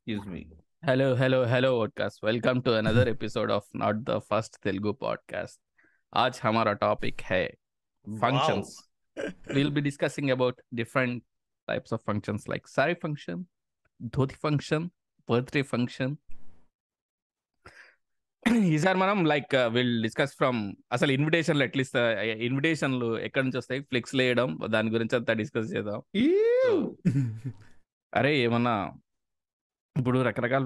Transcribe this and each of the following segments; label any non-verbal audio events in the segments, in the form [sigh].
Excuse me. Hello, hello, hello, podcast. Welcome to another episode of Not the First Telugu Podcast. आज हमारा topic है functions. We'll be discussing about different types of functions like sari function, dhoti function, birthday function. ఈసారి మనం like will discuss from అసలు ఇన్విటేషన్లు ఎట్లా ఇస్తా ఇన్విటేషన్లు ఎక్కడి నుంచి వస్తాయి ఫ్లెక్స్ వేయడం దాని గురించి అంతా డిస్కస్ చేద్దాం [laughs] Ew. అరే ఏమన్నా ఇప్పుడు రకరకాల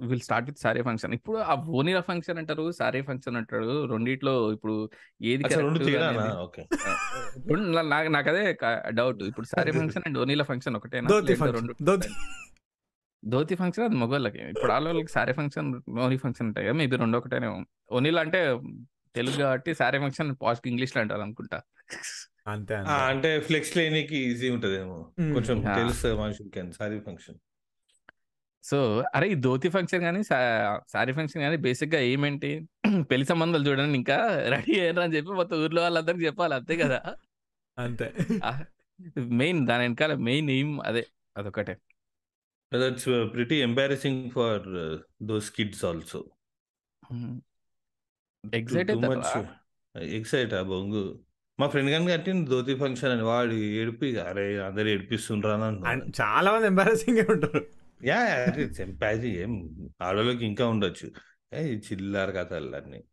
will start with sari function. ఇప్పుడు ఆ ఓనీల ఫంక్షన్ అంటారు సారీ ఫంక్షన్ అంటారు రెండిట్లో ఇప్పుడు ఏది నాకు నాకు అదే డౌట్. ఇప్పుడు సారీ ఫంక్షన్ అండ్ ఓనీల ఫంక్షన్ ఒకటేనా? ధోతి ఫంక్షన్ రెండు ధోతి. ధోతి ఫంక్షన్ అది మొగోళ్ళకి. ఇప్పుడు వాళ్ళకి సారీ ఫంక్షన్ ఓనీ ఫంక్షన్ ఉంటాయి కదా మేబీ రెండు ఒకటేనే. ఓనీలు అంటే తెలుగు కాబట్టి సారీ ఫంక్షన్ పాస్ట్ ఇంగ్లీష్లో అంటారు అనుకుంటా. అంతే అంటే ఫ్లెక్స్ లేనికి ఈజీ ఉంటదేమో. కొంచెం ఆ. తెలుస్తుంది మనుషులకి సారీ ఫంక్షన్. సో అరే ఈ ధోతి ఫంక్షన్ కానీ సారీ ఫంక్షన్ కానీ బేసిక్గా ఏమేంటి? [clears throat] పెళ్ళి సంబంధాలు చూడండి ఇంకా రెడీ అయ్యారు అని చెప్పి మొత్తం ఊర్లో వాళ్ళందరికి చెప్పాలి అంతే కదా? అంతే. మెయిన్ దాని వెనకాల మెయిన్ ఏం అదే అదొకటే that's pretty embarrassing for those kids also excite excite ఆ బొంగు. మా ఫ్రెండ్ గాని కట్టింది ధోతి ఫంక్షన్ అని వాడు ఏడిపి అరే అందరు ఏడిపిస్తుండ్రా అని. చాలా మంది ఎంబారసింగ్ ఉంటారు. యా చెంపాది ఏం ఆడోళ్ళకి ఇంకా ఉండొచ్చు. ఏ చిల్లారు కథలు అన్ని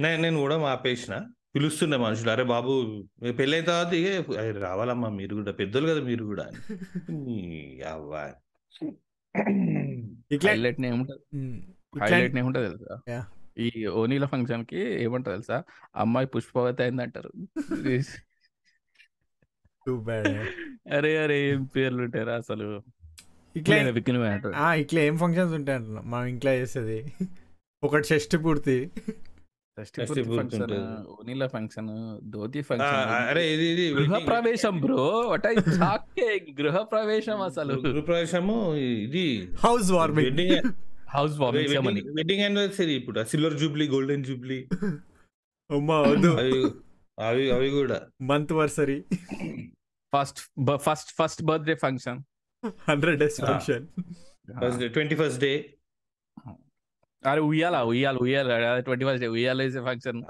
నేను నేను కూడా ఆపేసిన పిలుస్తుండే మనుషులు అరే బాబు పెళ్ళి అయిన తర్వాత ఇక, "అరే రావాలమ్మా మీరు కూడా పెద్దోళ్ళు కదా మీరు కూడా అవ్వా. హైలైట్ హైలైట్ ఏముంటది తెలుసా? Yeah. ఈ ఓనీల ఫంక్షన్కి ఏమంటారు తెలుసా? అమ్మాయి పుష్పవతి అయింది అంటారు too bad. అరే అరే ఏం పేర్లు ఉంటారా అసలు? ఇట్లా ఇట్లా ఏం ఫంక్షన్స్ ఉంటాయి అంటున్నా మనం ఇంట్లో చేసేది. ఒకటి షష్టి పూర్తి. ఫంక్షన్ ఉంటది. ఓనీల ఫంక్షన్ ధోతి ఫంక్షన్ అరే ఇది ఇది గృహ wedding- ప్రవేశం బ్రో వాట్ ఐ గృహ ప్రవేశం అసలు. గృహ ప్రవేశము ఇది. House warming wedding house warming ceremony wedding anniversary ఇప్పుడు. సిల్వర్ జూబ్లీ గోల్డెన్ జూబ్లీ అమ్మా వద్దు. అవి అవి అవి కూడా. Monthversary first first first birthday function hundred days. Function. First twenty first day. అరే ఉయ్యాల ఉయ్యాల ఉయ్యాల. ట్వంటీ ఫస్ట్ డే ఉయ్యాల వేసే ఫంక్షన్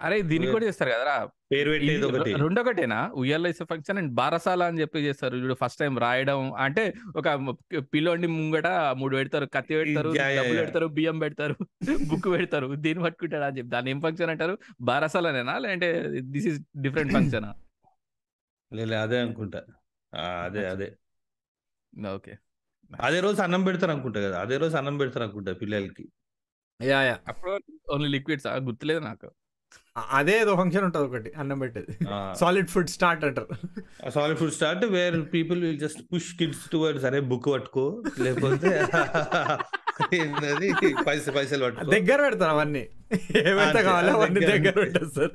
అరే దీనికి కూడా చేస్తారు కదరా? పేరు ఒకటి. రెండొకటేనా? ఉయ్యాల ఫంక్షన్ అండ్ బారసాల అని చెప్పి చేస్తారు. చూడు ఫస్ట్ టైం రాయడం. అంటే ఒక పిల్లోడిని ముంగట మూడు పెడతారు కత్తి పెడతారు డబ్బులు. పెడతారు బియ్యం పెడతారు బుక్ పెడతారు. దీన్ని పట్టుకుంటాడు అని చెప్పి. దాని ఏం ఫంక్షన్ అంటారు? బారసాలనేనా? లేదంటే దిస్ ఇస్ డిఫరెంట్ ఫంక్షన్ లేదు అదే అనుకుంటా. అదే అదే. ఓకే. అదే రోజు అన్నం పెడతారు అనుకుంటా కదా అదే రోజు అన్నం పెడతారు అనుకుంటా పిల్లలకి. Yeah yeah. అప్పుడు ఓన్లీ లిక్విడ్స్ గుర్తులేదు నాకు. అదే ఏదో ఫంక్షన్ ఉంటుంది ఒకటి అన్నం పెట్టేది. సాలిడ్ ఫుడ్ స్టార్ట్ అంటారు. Solid food start where people will just push kids towards అరే బుక్ పట్టుకో. లేకపోతే [laughs] పైసలు పైసలు పట్టుకో. దగ్గర పెడతారు అవన్నీ. ఏమైతే కావాలో అవన్నీ దగ్గర దగ్గర పెడతారు.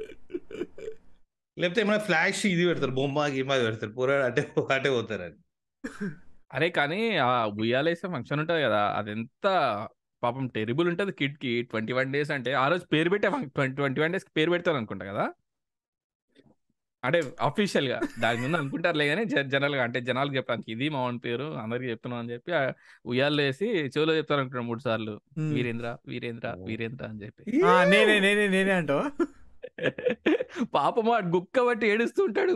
లేకపోతే ఏమైనా ఫ్లాష్ ఇది పెడతారు బొమ్మ గిమ్మ అది పెడతారు పూర అంటే అటే పోతారు అని. అరే కానీ ఆ ఉయ్యాలేసే ఫంక్షన్ ఉంటది కదా అదెంత పాపం టెరిబుల్ ఉంటది కిడ్కి ట్వంటీ వన్ డేస్ అంటే ఆ రోజు పేరు పెట్టే ట్వంటీ వన్ డేస్ పేరు పెడతారు అనుకుంటా కదా? అంటే అఫీషియల్గా దాని ముందు అనుకుంటారులే కానీ జనరల్గా అంటే జనాలకు చెప్పడానికి ఇది మా వాని పేరు అందరికి చెప్తున్నాం అని చెప్పి ఆ ఉయ్యాలు వేసి చెవిలో చెప్తారు అనుకుంటా మూడు సార్లు. వీరేంద్ర వీరేంద్ర వీరేంద్ర అని చెప్పి. ఆ, నేనే నేనే నేనే అంటావా? పాపం వాడు గుక్క బట్టి ఏడుస్తుంటాడు.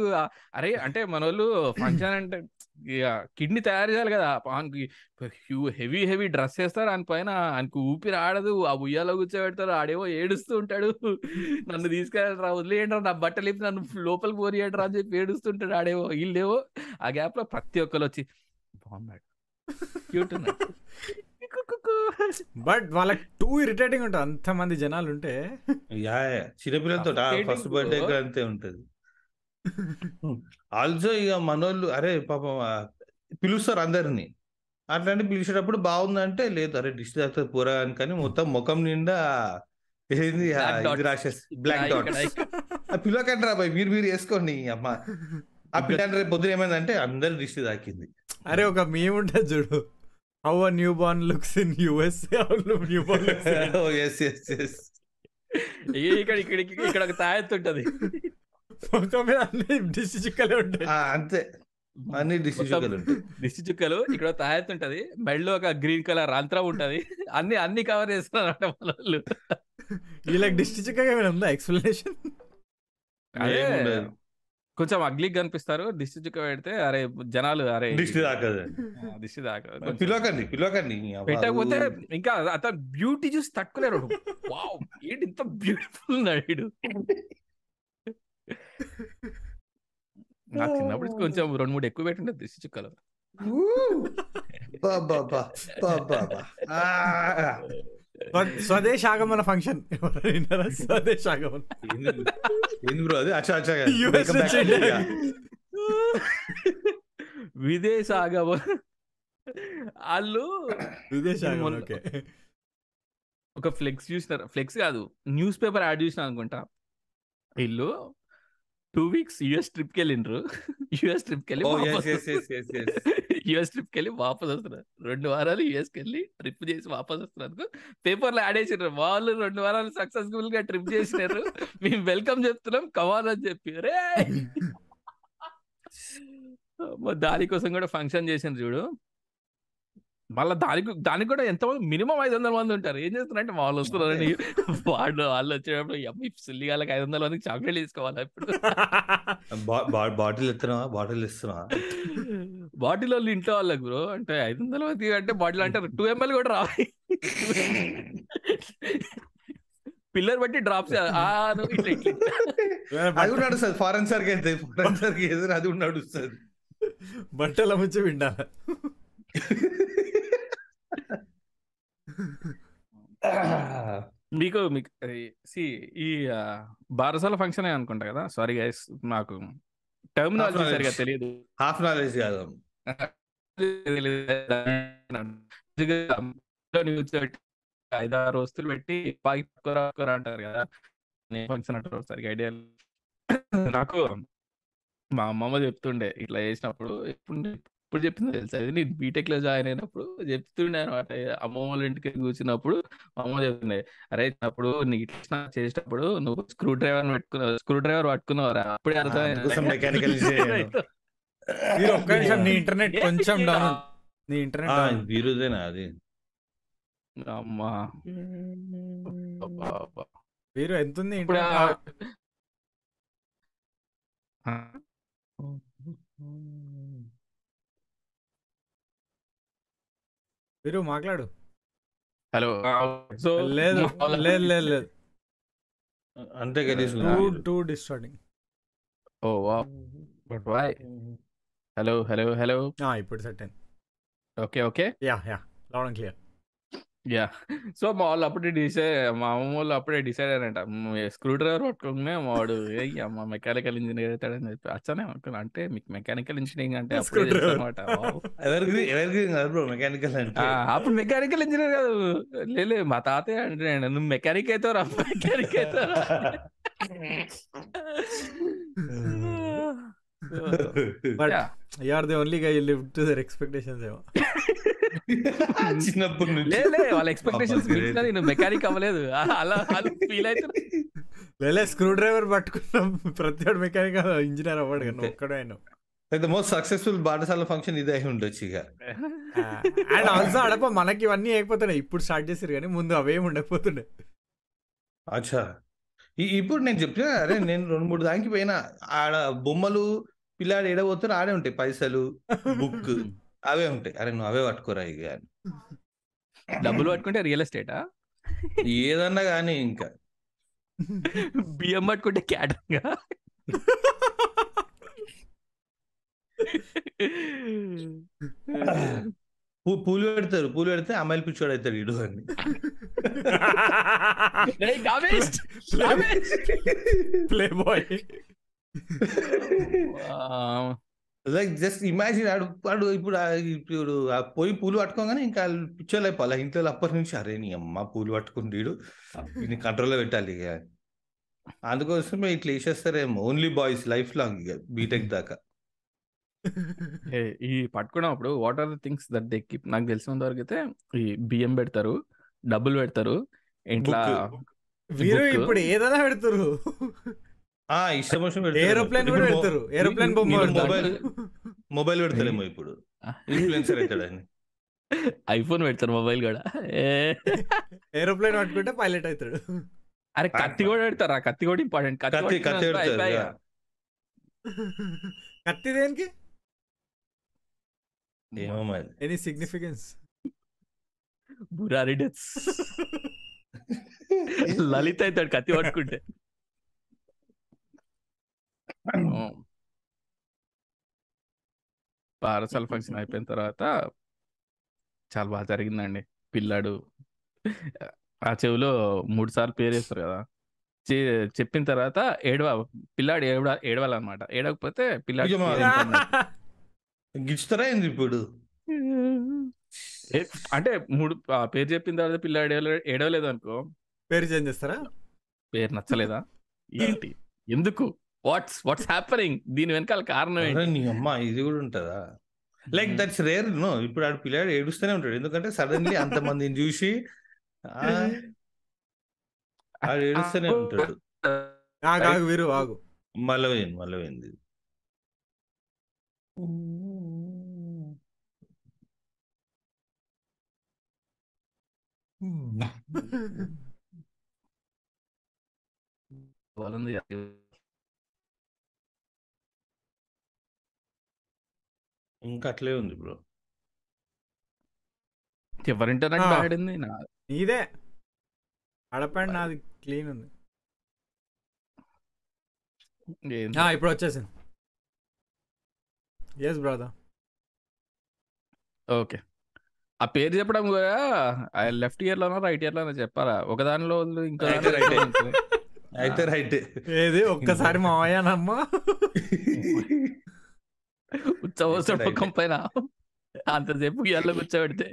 అరే అంటే మన వాళ్ళు ఫంక్షన్ అంటే కిడ్నీ తయారు చేయాలి కదా. హెవీ హెవీ డ్రెస్ వేస్తారు. ఆయన పైన ఆయనకు ఊపిరి ఆడదు. ఆ ఉయ్యాలో కూర్చోబెడతారు ఆడేవో ఏడుస్తూ ఉంటాడు. నన్ను తీసుకెళ్ళరా వదిలేయండి నా బట్టలు ఇప్పి నన్ను లోపల పోనీయండి అని చెప్పి ఏడుస్తుంటాడు ఆడేవో. వీళ్ళేవో ఆ గ్యాప్లో ప్రతి ఒక్కరు వచ్చి బాగున్నాడు. క్యూట్ ఉన్నాడు. [laughs] బట్ వాళ్ళకి టూ ఇరిటేటింగ్ ఉంటుంది. అంత మంది జనాలు ఉంటే యా యా. చిన్నపిల్లలతో ఫస్ట్ బర్త్డే. అంతే ఉంటది. [laughs] ఆల్సో ఇక మనోళ్ళు అరే పాపం పిలుస్తారు అందరిని. అట్లాంటి పిలిచేటప్పుడు బాగుందంటే లేదు. అరే డిష్ తాగుతుంది పూరా అని. కానీ మొత్తం ముఖం నిండా ఏంది. రాసేసి బ్లాక్ ఇక్కడ. ఆ పిల్లకంటే రా భయ్ మీరు మీరు వేసుకోండి అమ్మ. ఆ [laughs] పిల్లని రేపు పొద్దున ఏమైందంటే అందరి దిష్టి తాకింది. అరే ఒక మేము ఉంటుంది చూడు. How a newborn looks in US newborn looks yes yes yes ఇక్కడ ఇక్కడ ఇక్కడ ఒక తాయెత్తు ఉంటది. ముఖం మీద అన్ని డిష్ చిక్కలే ఉంటాయి. అంతే. అన్ని దిష్టి మొత్తం చుక్కలు ఉంటాయి. దిష్టి చుక్కలు ఇక్కడ తాయెత్తు ఉంటది. మెడలో ఒక గ్రీన్ కలర్ అంతరం ఉంటది. అన్ని అన్ని కవర్ చేస్తున్నారు మన వాళ్ళు. వీళ్ళకి డిస్ట్రిక్ట్ చిక్కగా ఏమైనా ఉందా? ఎక్స్ప్లెనేషన్. కొంచెం అగ్లీగా కనిపిస్తారు. దిష్టి చుక్క పెడితే అరే జనాలు అరే దిష్టి తాకదు. దిష్టి దాకా కొంచెం. పిలవకండి పిలవకండి. పెట్టకపోతే ఇంకా అతను బ్యూటీ చూసి తట్టుకోలేరు వావ్ ఏంటి ఇంత బ్యూటిఫుల్ ఉన్నాడు నాకు చిన్నప్పుడు కొంచెం రెండు మూడు ఎక్కువ పెట్టుండే దిష్టి చుక్కలు. బా, బా, బా, బా, బా, బా. ఆ. స్వదేశ్ ఆగమన ఫంక్షన్. స్వదేశ్ ఆగమన బ్రో అది? అచ్చా అచ్చా. విదేశ ఆగమ వాళ్ళు విదేశ్ ఆగమన ఓకే. ఒక ఫ్లెక్స్ చూసినారు. ఫ్లెక్స్ కాదు న్యూస్ పేపర్ యాడ్ చూసిన అనుకుంటా. వీళ్ళు టూ వీక్స్ యుఎస్ ట్రిప్కి వెళ్ళిండ్రు యుఎస్ ట్రిప్కి వెళ్ళి. యుఎస్ ట్రిప్కి వెళ్ళి వాపస్ వస్తున్నారు. రెండు వారాలు యుఎస్కి వెళ్ళి ట్రిప్ చేసి వాపస్ వస్తున్నారు పేపర్లో యాడ్ చేసినారు వాళ్ళు రెండు వారాలు సక్సెస్ఫుల్గా ట్రిప్ చేసినారు. మేము వెల్కమ్ చెప్తున్నాం. కమాన్ అని చెప్పి. రే [laughs] దానికోసం కూడా ఫంక్షన్ చేసిండ్రు చూడు. మళ్ళీ దానికి దానికి కూడా ఎంత మినిమం ఐదు వందల మంది ఉంటారు. ఏం చేస్తున్నారంటే వాళ్ళు వస్తున్నారని వాళ్ళు వాళ్ళు వచ్చేటప్పుడు అమ్మి సుల్లిగాళ్ళకి ఐదు వందల మందికి చాక్లెట్ తీసుకోవాలా ఇప్పుడు? బాటిల్ ఇస్తున్నావా బాటిల్ ఇస్తున్నావా? బాటిల్ వాళ్ళు ఇంట్లో వాళ్ళకి బ్రో అంటే ఐదు వందల మంది అంటే బాటిల్ అంటారు టూ ఎంఎల్ కూడా రావాలి. పిల్లర్ బట్టి డ్రాప్స్ అది కూడా నడుస్తుంది. ఫారెన్ సార్కి అయితే ఫారెన్ సార్కి ఏదైనా అది కూడా నడుస్తుంది. బట్టల ముంచి విండాల. [coughs] మీకు మీకు సి ఈ బారసాల ఫంక్షన్ అనుకుంటా కదా? సారీ గైస్ నాకు టర్మినాలజీ సరిగా. తెలియదు హాఫ్ నాలెడ్జ్ కాదు. ఐదారు వస్తువులు పెట్టి పాకి పట్టుకోరా, పట్టుకోరా అంటారు కదా ఫంక్షన్ అంటారు సరిగా ఐడియా నాకు మా అమ్మమ్మ చెప్తుండే ఇట్లా చేసినప్పుడు ఎప్పుడు ఇప్పుడు చెప్పింది తెలుసా? ఇది నేను బీటెక్లో జాయిన్ అయినప్పుడు చెప్తుండే అనమాట అమ్మమ్మ వాళ్ళ ఇంటికి కూర్చున్నప్పుడు మా అమ్మ చెప్తుండే అరే అప్పుడు నీకు ఇట్లా చేసేటప్పుడు నువ్వు స్క్రూ డ్రైవర్ పెట్టుకున్నావు స్క్రూ డ్రైవర్ పట్టుకున్నావురా అప్పుడే [laughs] నిమిషం నీ ఇంటర్నెట్ [laughs] కొంచెం [laughs] డౌన్ నీ ఇంటర్నెట్ వీరుదేనా అది? అమ్మా. మీరు ఎంత ఉంది ఇంటర్నెట్ మీరు మాట్లాడు. హలో. ఆ, సో లేదు లేదు లేదు లేదు. అంతే కలిసి టూ టూ డిస్టార్టింగ్ ఓ వా but why hello hello hello ఇప్పుడు సెట్ అయింది. Okay okay yeah yeah. Loud and clear yeah. So మా వాళ్ళు అప్పుడే డిసైడ్ మా అమ్మ వాళ్ళు అప్పుడే డిసైడ్ అయ్యారంట స్క్రూ డ్రైవర్ పట్టుకోగానే మా వాడు ఏ అమ్మ మెకానికల్ ఇంజనీర్ అవుతాడని చెప్పి అచ్చనే అనుకున్నా అంటే మీకు మెకానికల్ ఇంజనీరింగ్ అంటే [laughs] అప్పుడే. అనమాట ఎవరికి ఎవరికి కాదు బ్రో మెకానికల్ అంటే. అప్పుడు మెకానికల్ ఇంజనీర్ కాదు. లేలే మా తాతయ్య అంటే నువ్వు మెకానిక్ అవుతావురా mechanic అవుతావురా but Yeah. You. Are the only guy live to their expectations ఏమో. [laughs] [laughs] చిన్నప్పటి నుంచి. వాళ్ళ ఎక్స్పెక్టేషన్స్ మించిన నేను మెకానిక్ అవ్వలేదు. అలా ఫీల్ అవుతారు లేలే స్క్రూ డ్రైవర్ పట్టుకున్నాం. ప్రతి ఒక్కడు మెకానికల్ ఇంజనీర్ అవ్వడు కానీ అంతే. ఒక్కడే ఆయన ద మోస్ట్ సక్సెస్ఫుల్ బాటసాల ఫంక్షన్ ఇదే అయి ఉండొచ్చు ఇక. అండ్ ఆల్సో అడప మనకి ఇవన్నీ అయిపోతున్నాయి. ఇప్పుడు స్టార్ట్ చేసారు కానీ ముందు అవేం ఉండకపోతుండే. అచ్చా. ఈ- ఇప్పుడు నేను చెప్తున్నా అరే నేను రెండు మూడు దానికి పోయినా. ఆడ బొమ్మలు పిల్లాడు ఏడబోతారు ఆడే ఉంటాయి పైసలు బుక్. [laughs] అవే ఉంటాయి. అరే నువ్వు అవే పట్టుకోరా ఇక అని. డబ్బులు పట్టుకుంటే రియల్ ఎస్టేటా? ఏదన్నా కానీ ఇంకా. బియ్యం పట్టుకుంటే క్యాటరింగ్? పూలు పెడతారు. పూలు పెడితే అమ్మాయిలు పిచ్చోడు అవుతాడు ఇడు అని. Playboy like just imagine ఆడు వాడు ఇప్పుడు ఆ- ఇప్పుడు ఆ పోయి పూలు పట్టుకోగానే ఇంకా పిచ్చోళ్ళు అయిపోవాలి ఇంట్లో అప్పటి నుంచి అరే నీ అమ్మ పూలు పట్టుకుని వీడు వీడిని కంట్రోల్లో పెట్టాలి ఇక. అందుకోసమే ఇట్లా వేసేస్తారేమో ఓన్లీ బాయ్స్ లైఫ్ లాంగ్ ఇక బీటెక్ దాకా. ఈ పట్టుకున్నప్పుడు what are the things that they keep నాకు తెలిసినంత వరకు అయితే ఈ బియ్యం పెడతారు డబ్బులు పెడతారు ఇంట్లో. వీరు. ఇప్పుడు ఏదైనా పెడతారు ఏరోప్లేన్ కూడా పెడతారు ఏరోప్లేన్ బొమ్మ మొబైల్ మొబైల్ పెడతలేమో ఇప్పుడు. ఇన్ఫ్లుయెన్సర్ అవుతాడని ఐఫోన్ పెడతారు మొబైల్ కూడా. ఏ. ఏరోప్లేన్ పట్టుకుంటే పైలట్ అవుతాడు. అరే కత్తి కూడా పెడతారు? ఆ కత్తి కూడా ఇంపార్టెంట్. కత్తి కత్తి కత్తి దేనికి? Any significance Burari deaths Lalita అవుతాడు కత్తి పట్టుకుంటే. పారసాల ఫంక్షన్ అయిపోయిన తర్వాత చాలా బాగా జరిగిందండి. పిల్లాడు ఆ చెవిలో మూడు సార్లు పేరు వేస్తారు కదా. చె- చెప్పిన తర్వాత ఏడవ పిల్లాడు ఏడవ ఏడవాలన్నమాట. ఏడవకపోతే పిల్లాడు. గిచ్చుతారా ఏంది ఇప్పుడు? ఏ- అంటే మూడు ఆ పేరు చెప్పిన తర్వాత పిల్లాడు ఏడవలే- ఏడవలేదు అనుకో పేరు చేంజ్ చేస్తారా? పేరు నచ్చలేదా? ఏంటి? ఎందుకు? What's what's happening? దీని వెనకాల కారణం ఏంటి? నీ అమ్మ ఇది కూడా ఉంటదా? లైక్ దట్స్ రేర్ నో ఇప్పుడు ఆడు పిల్లాడు ఏడుస్తూనే ఉంటాడు. ఎందుకంటే సడన్లీ అంత మందిని చూసి ఆ, ఆడు ఏడుస్తూనే ఉంటాడు. వీరు ఆగు. మలవేంది మలవేంది వాళ్ళంది ఇంకా అట్లే ఉంది బ్రో. ఎవరింటర్నెట్ ఆ. బ్యాడ్ ఉంది నా నీదే. అడపండి నాది క్లీన్ ఉంది. ఇప్పుడు వచ్చేసింది. Yes brother okay. ఆ పేరు చెప్పడం కూడా లెఫ్ట్ ఇయర్ లోనో రైట్ ఇయర్ లోనో చెప్పాలా? ఒక దానిలో ఇంకో. ఉంటుంది. అయితే రైట్ ఏది? ఒక్కసారి మావయ్యానమ్మా. [laughs] ముఖం పైన అంతసేపు ఇయర్లో కూర్చోబెడితే.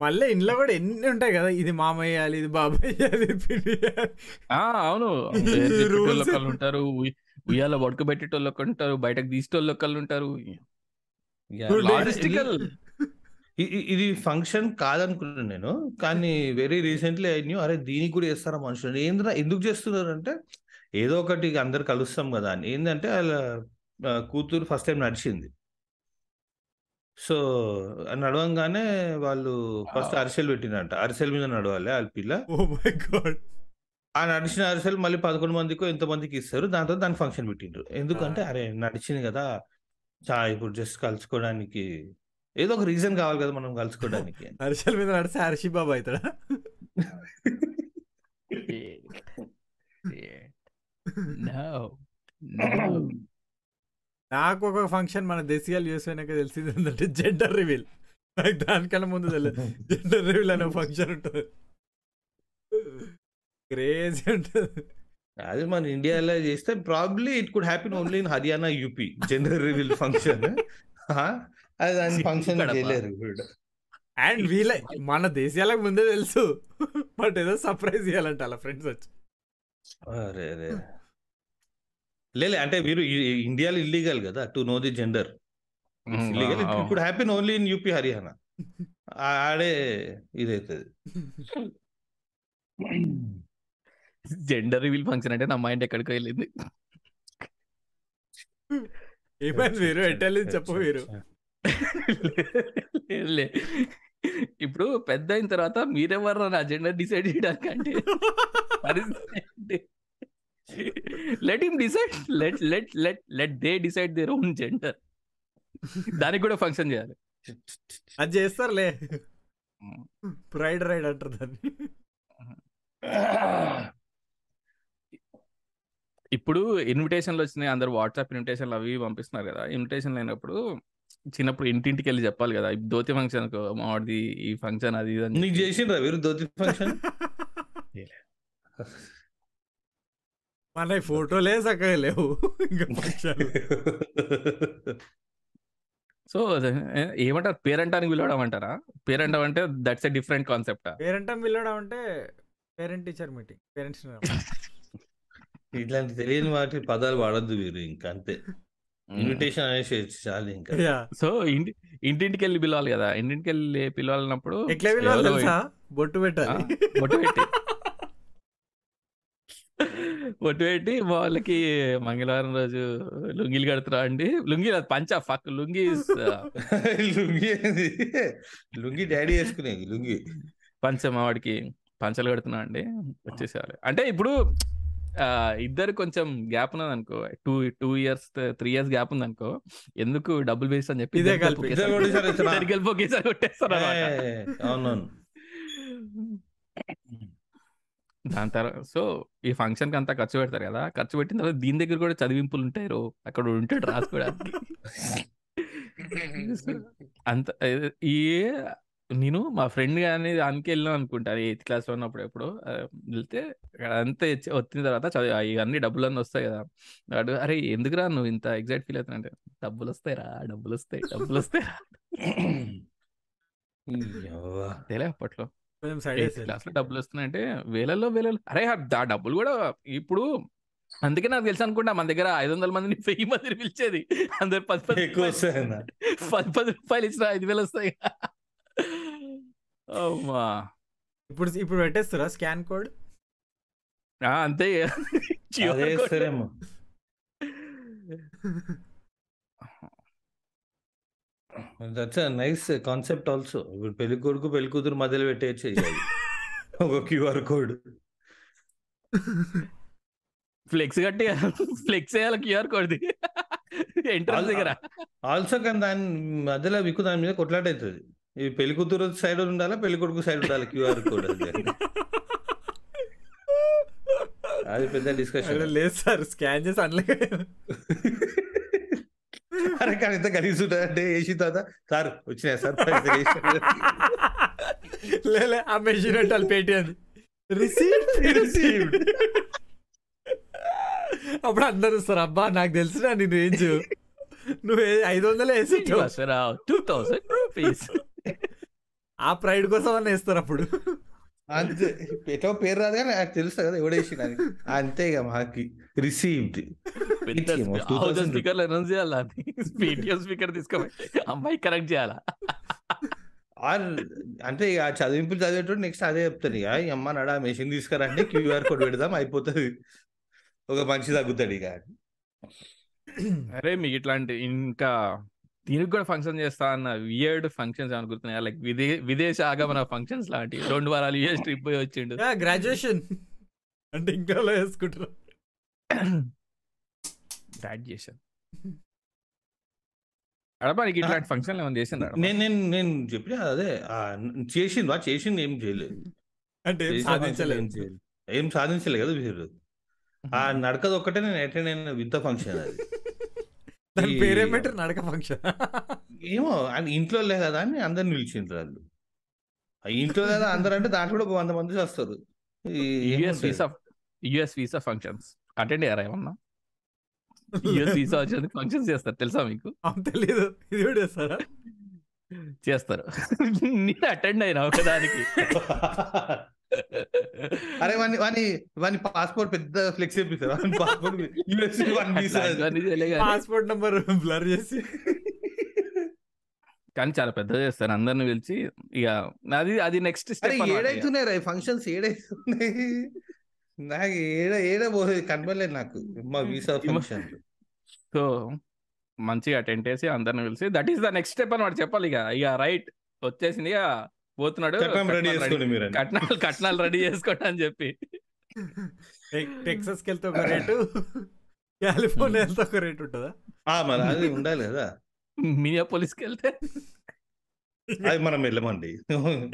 మళ్ళీ ఇంట్లో కూడా ఎన్ని ఉంటాయి కదా? ఇది మామయ్య వేయాలి ఇది బాబాయ్ వేయాలి ఇది పిన్ని వేయాలి. ఆ అవును. ఒకళ్ళు ఉంటారు ఉయ్- ఉయ్యాల పడుకోబెట్టేటోళ్ళు ఒకళ్ళు ఉంటారు బయటకు తీసేటోళ్ళు ఒకళ్ళు ఉంటారు. ఇది ఫంక్షన్ కాదనుకున్నాను నేను కానీ [laughs] వెరీ రీసెంట్లీ ఐ న్యూ అరే దీనికి కూడా చేస్తారా మనుషులు? ఏంద్రా ఎందుకు చేస్తున్నారు అంటే ఏదో ఒకటి అందరు కలుస్తాం కదా అని. ఏంటంటే వాళ్ళ కూతురు ఫస్ట్ టైం నడిచింది. సో నడవంగానే వాళ్ళు ఫస్ట్. అరిసెలు పెట్టినంట అరిసెల మీద నడవాలి వాళ్ళ పిల్ల. ఓ మై గాడ్ ఆ నడిచిన అరిసెలు మళ్ళీ పదకొండు మందికో ఎంత మందికి ఇస్తారు. దాంతో దానికి ఫంక్షన్ పెట్టిండ్రు. ఎందుకంటే అరే నడిచింది కదా. చా ఇప్పుడు జస్ట్ కలుసుకోవడానికి ఏదో ఒక రీజన్ కావాలి కదా మనం కలుసుకోవడానికి హర్షల్ మీద నడిస్తే హర్షి బాబా అవుతాడా? [laughs] నో నాకు ఒక ఫంక్షన్ మన దేశీయాలు యూస్ అయినాక తెలిసింది ఏంటంటే జెండర్ రివీల్ నాకు దానికన్నా ముందు తెలియదు. జెండర్ రివీల్ అనే ఫంక్షన్ ఉంటుంది. క్రేజీ ఉంటుంది. అది మన ఇండియాలో చేస్తే probably it could happen only in Haryana UP gender reveal function అది దాని ఫంక్షన్. చేయలేరు అండ్ వీళ్ళ మన దేశీయాలకు ముందే తెలుసు. బట్ ఏదో సర్ప్రైజ్ ఇవ్వాలంట అలా ఫ్రెండ్స్ వచ్చి. అరే లేలే అంటే మీరు ఇండియాలో ఇల్లీగల్ కదా to know the gender illegal it could happen only in UP Haryana ఆడే ఇదైతుంది. జెండర్ రివీల్ ఫంక్షన్ అంటే నా మైండ్ ఎక్కడికి వెళ్ళింది. ఏమైంది మీరు? ఎట్టెళ్ళి చెప్పు మీరు. ఇప్పుడు పెద్ద అయిన తర్వాత మీరెవరు నా జెండర్ డిసైడ్ చేయడానికి అంటే let him decide let let let let they decide their own gender దానికి కూడా ఫంక్షన్ చేయాలి. అది చేస్తారులే. ప్రైడ్ రైడ్ అంటారు దాన్ని. ఇప్పుడు ఇన్విటేషన్లు వచ్చినాయి. అందరు వాట్సాప్ ఇన్విటేషన్లు అవి పంపిస్తున్నారు కదా. ఇన్విటేషన్ లేనప్పుడు చిన్నప్పుడు ఇంటింటికి వెళ్ళి చెప్పాలి కదా. ఈ ధోతి ఫంక్షన్ మాది ఈ ఫంక్షన్ అది ఇది అని నీకు. చేసిండ్రా మీరు ధోతి ఫంక్షన్ [laughs] మన ఫోటోలే చక్కగా లేవు. సో ఏమంటారు? పేరెంటానికి పిలవడం అంటారా? పేరెంట్ అంటే that's a different concept parent పిల్లడం అంటే పేరెంట్ టీచర్ మీటింగ్ పేరెంట్స్ ఇట్లాంటి తెలియని వాటి పదాలు వాడద్దు మీరు ఇంకా అంతే. ఇన్విటేషన్ అనేసి చాలు ఇంకా. సో ఇంటి ఇంటింటికి వెళ్ళి పిలవాలి కదా? ఇంటింటికి వెళ్ళి పిలవాలన్నప్పుడు ఎట్లా పిలవాలి బొట్టు పెట్టాలి. బొట్టు పెట్టి. ఒట్టు పెట్టి మా వాళ్ళకి మంగళవారం రోజు లుంగీలు కడుతున్నా అండి. లుంగి అది పంచ ఫక్ లుంగి లుంగి? లుంగి డాడీ వేసుకునేది లుంగి. పంచ మా వాడికి పంచలు కడుతున్నా అండి. వచ్చేసేవాళ్ళు అంటే ఇప్పుడు ఆ, ఇద్దరు కొంచెం గ్యాప్ ఉన్నది అనుకో two two years three years gap ఉంది అనుకో ఎందుకు డబ్బులు వేస్ట్ అని చెప్పి ఇదే కలిపి. ఒకేసారి- కొట్టేస్తారు అవునవును. దాని తర్వాత సో ఈ ఫంక్షన్కి అంతా ఖర్చు పెడతారు కదా ఖర్చు పెట్టిన తర్వాత దీని దగ్గర కూడా చదివింపులు ఉంటాయి రో అక్కడ ఉంటాడు రాసుకోవడానికి. అంత ఈ నేను మా ఫ్రెండ్ కానీ దానికి వెళ్ళాం అనుకుంటా ఎయిత్ క్లాస్లో ఉన్నప్పుడు ఎప్పుడు వెళ్తే అంతా వచ్చిన తర్వాత చదివి ఇవన్నీ డబ్బులు అన్నీ వస్తాయి కదా. వాడు అరే ఎందుకురా నువ్వు ఇంత ఎగ్జైట్ ఫీల్ అవుతున్నా అంటే డబ్బులు వస్తాయిరా డబ్బులు వస్తాయి డబ్బులు వస్తాయిరా. యవ్వ. తెలియ అప్పట్లో. క్లాస్లో డబ్బులు వస్తున్నాయంటే వేలల్లో వేలలో అరే ఆ డబ్బులు కూడా ఇప్పుడు అందుకే నాకు తెలుసు అనుకుంటా మన దగ్గర ఐదు వందల మందిని వెయ్యి మందిని పిలిచేది. అందరు పది పది [laughs] పది పది రూపాయలు ఇచ్చిన ఐదు వేలు వస్తాయి. [laughs] అమ్మా. ఇప్పుడు ఇప్పుడు పెట్టేస్తారా స్కాన్ కోడ్? ఆ, అంతే. [laughs] దట్స్ నైస్ కాన్సెప్ట్ ఆల్సో ఇప్పుడు పెళ్ళి కొడుకు పెళ్ళి కూతురు మధ్యలో పెట్టేయచ్చు. ఒక క్యూఆర్ కోడ్. ఫ్లెక్స్ కట్టి ఫ్లెక్స్ వేయాలి క్యూఆర్ కోడ్ ఎంట్రన్స్ దగ్గర. ఆల్సో కానీ దాని మధ్యలో విక్కు దాని మీద కొట్లాట అవుతుంది. ఈ పెళ్ళి కూతురు సైడ్ ఉండాలా పెళ్ళి కొడుకు సైడ్ ఉండాలి క్యూఆర్ కోడ్ అది అది పెద్ద డిస్కషన్ లేదు సార్ స్కాన్ చేసి అందులో అరే కానీ ఇంత కలిసి అంటే వేసి తర్వాత సార్ వచ్చినాయి సార్ పైసలు వేసినాయి." లేలే ఆ మెషిన్ పెట్టాలి పేటి అని రిసీవ్డ్ Received. అప్పుడు అందరూ సార్ అబ్బా నాకు తెలుసురా నీ రేంజ్ నువ్వు ఐదు వందలు వేసి టూ థౌసండ్ రూపీస్ ఆ ప్రైడ్ కోసం అని వేస్తారు అప్పుడు. అంతే. ఎటో పేరు రాదు కానీ నాకు తెలుసు కదా ఎవడేసిన అంతే ఇక మాకి. రిసీవ్డ్. స్పీకర్ అనౌన్స్ చేయాలా పేటిఎం స్పీకర్ తీసుకోవాలి అమ్మాయి కరెక్ట్ చేయాలా? అంటే ఇక ఆ చదివింపులు చదివేటప్పుడు నెక్స్ట్ అదే చెప్తాడు ఇక ఈ అమ్మ నడా మెషిన్ తీసుకురండి క్యూఆర్ కోడ్ పెడదాం అయిపోతుంది. ఒక మనిషి తగ్గుతాడు ఇక. అరే మీకు ఇట్లాంటి ఇంకా దీనికి కూడా ఫంక్షన్ చేస్తా అన్న వియర్డ్ ఫంక్షన్స్ ఏమైనా గుర్తున్నాయా? లైక్ విదే విదేశ ఆగమన ఫంక్షన్స్ లాంటి రెండు వారాలు యూఎస్ ట్రిప్ పోయి వచ్చిండు. గ్రాడ్యుయేషన్ అంటే ఇంకా వేసుకుంటారు గ్రాడ్యుయేషన్ అడపా నీకు ఇట్లాంటి ఫంక్షన్ ఏమైనా చేసిందా నేను నేను నేను చెప్పిన అదే. చేసింది వా చేసింది ఏం చేయలేదు. అంటే సాధించలేదు. చేయలేదు. ఏం సాధించలేదు కదా మీరు ఆ [laughs] నడకది ఒక్కటే నేను అటెండ్ అయిన వింత ఫంక్షన్ అది. దాని పేరేం పెట్టారు నడక ఫంక్షన్. ఏమో అని ఇంట్లో లే కదా అని అందరిని పిలిచిండ్రు వాళ్ళు. ఇంట్లో లేదా అందరూ అంటే దాంట్లో కూడా ఒక వంద మంది వస్తారు. ఈ US? Visa US visa functions. Attend అయ్యారా ఏమన్నా? యుఎస్ వీసా వచ్చేందుకు ఫంక్షన్స్ చేస్తారు తెలుసా మీకు? అవును తెలీదు. ఇది కూడా చేస్తారా? చేస్తారు. నేను అటెండ్ అయినా ఒకదానికి. [laughs] అరే వాని వాని వాని పాస్పోర్ట్ పెద్ద ఫ్లెక్స్ చేపిస్తారు. వాని passport US one visa. Passport number blur చేసి. కానీ చాలా పెద్ద చేస్తారు. అందరిని పిలిచి ఇక అది అది నెక్స్ట్ స్టెప్ ఏడైతున్నాయి రా ఫంక్షన్స్ ఏడైతున్నాయి. నాకు ఏడ ఏడ పోలేదు కనబడలేదు నాకు మా వీసా ఫంక్షన్ సో మంచిగా అటెండ్ చేసి అందరిని పిలిచి that is the next step అని వాడు చెప్పాలి ఇక. ఇక రైట్ వచ్చేసింది ఇక. పోతున్నాడు కట్నాలు చేసుకోండి మీరు ready- కట్నాలు కట్నాలు రెడీ చేసుకోండి అని చెప్పి. టెక్సస్కి వెళ్తే ఒక రేటు కాలిఫోర్నియా వెళ్తే ఒక రేట్ ఉంటుందా? మరి అది ఉండాలి కదా. మినియా పోలీస్కి వెళ్తే. అది మనం వెళ్ళమండి.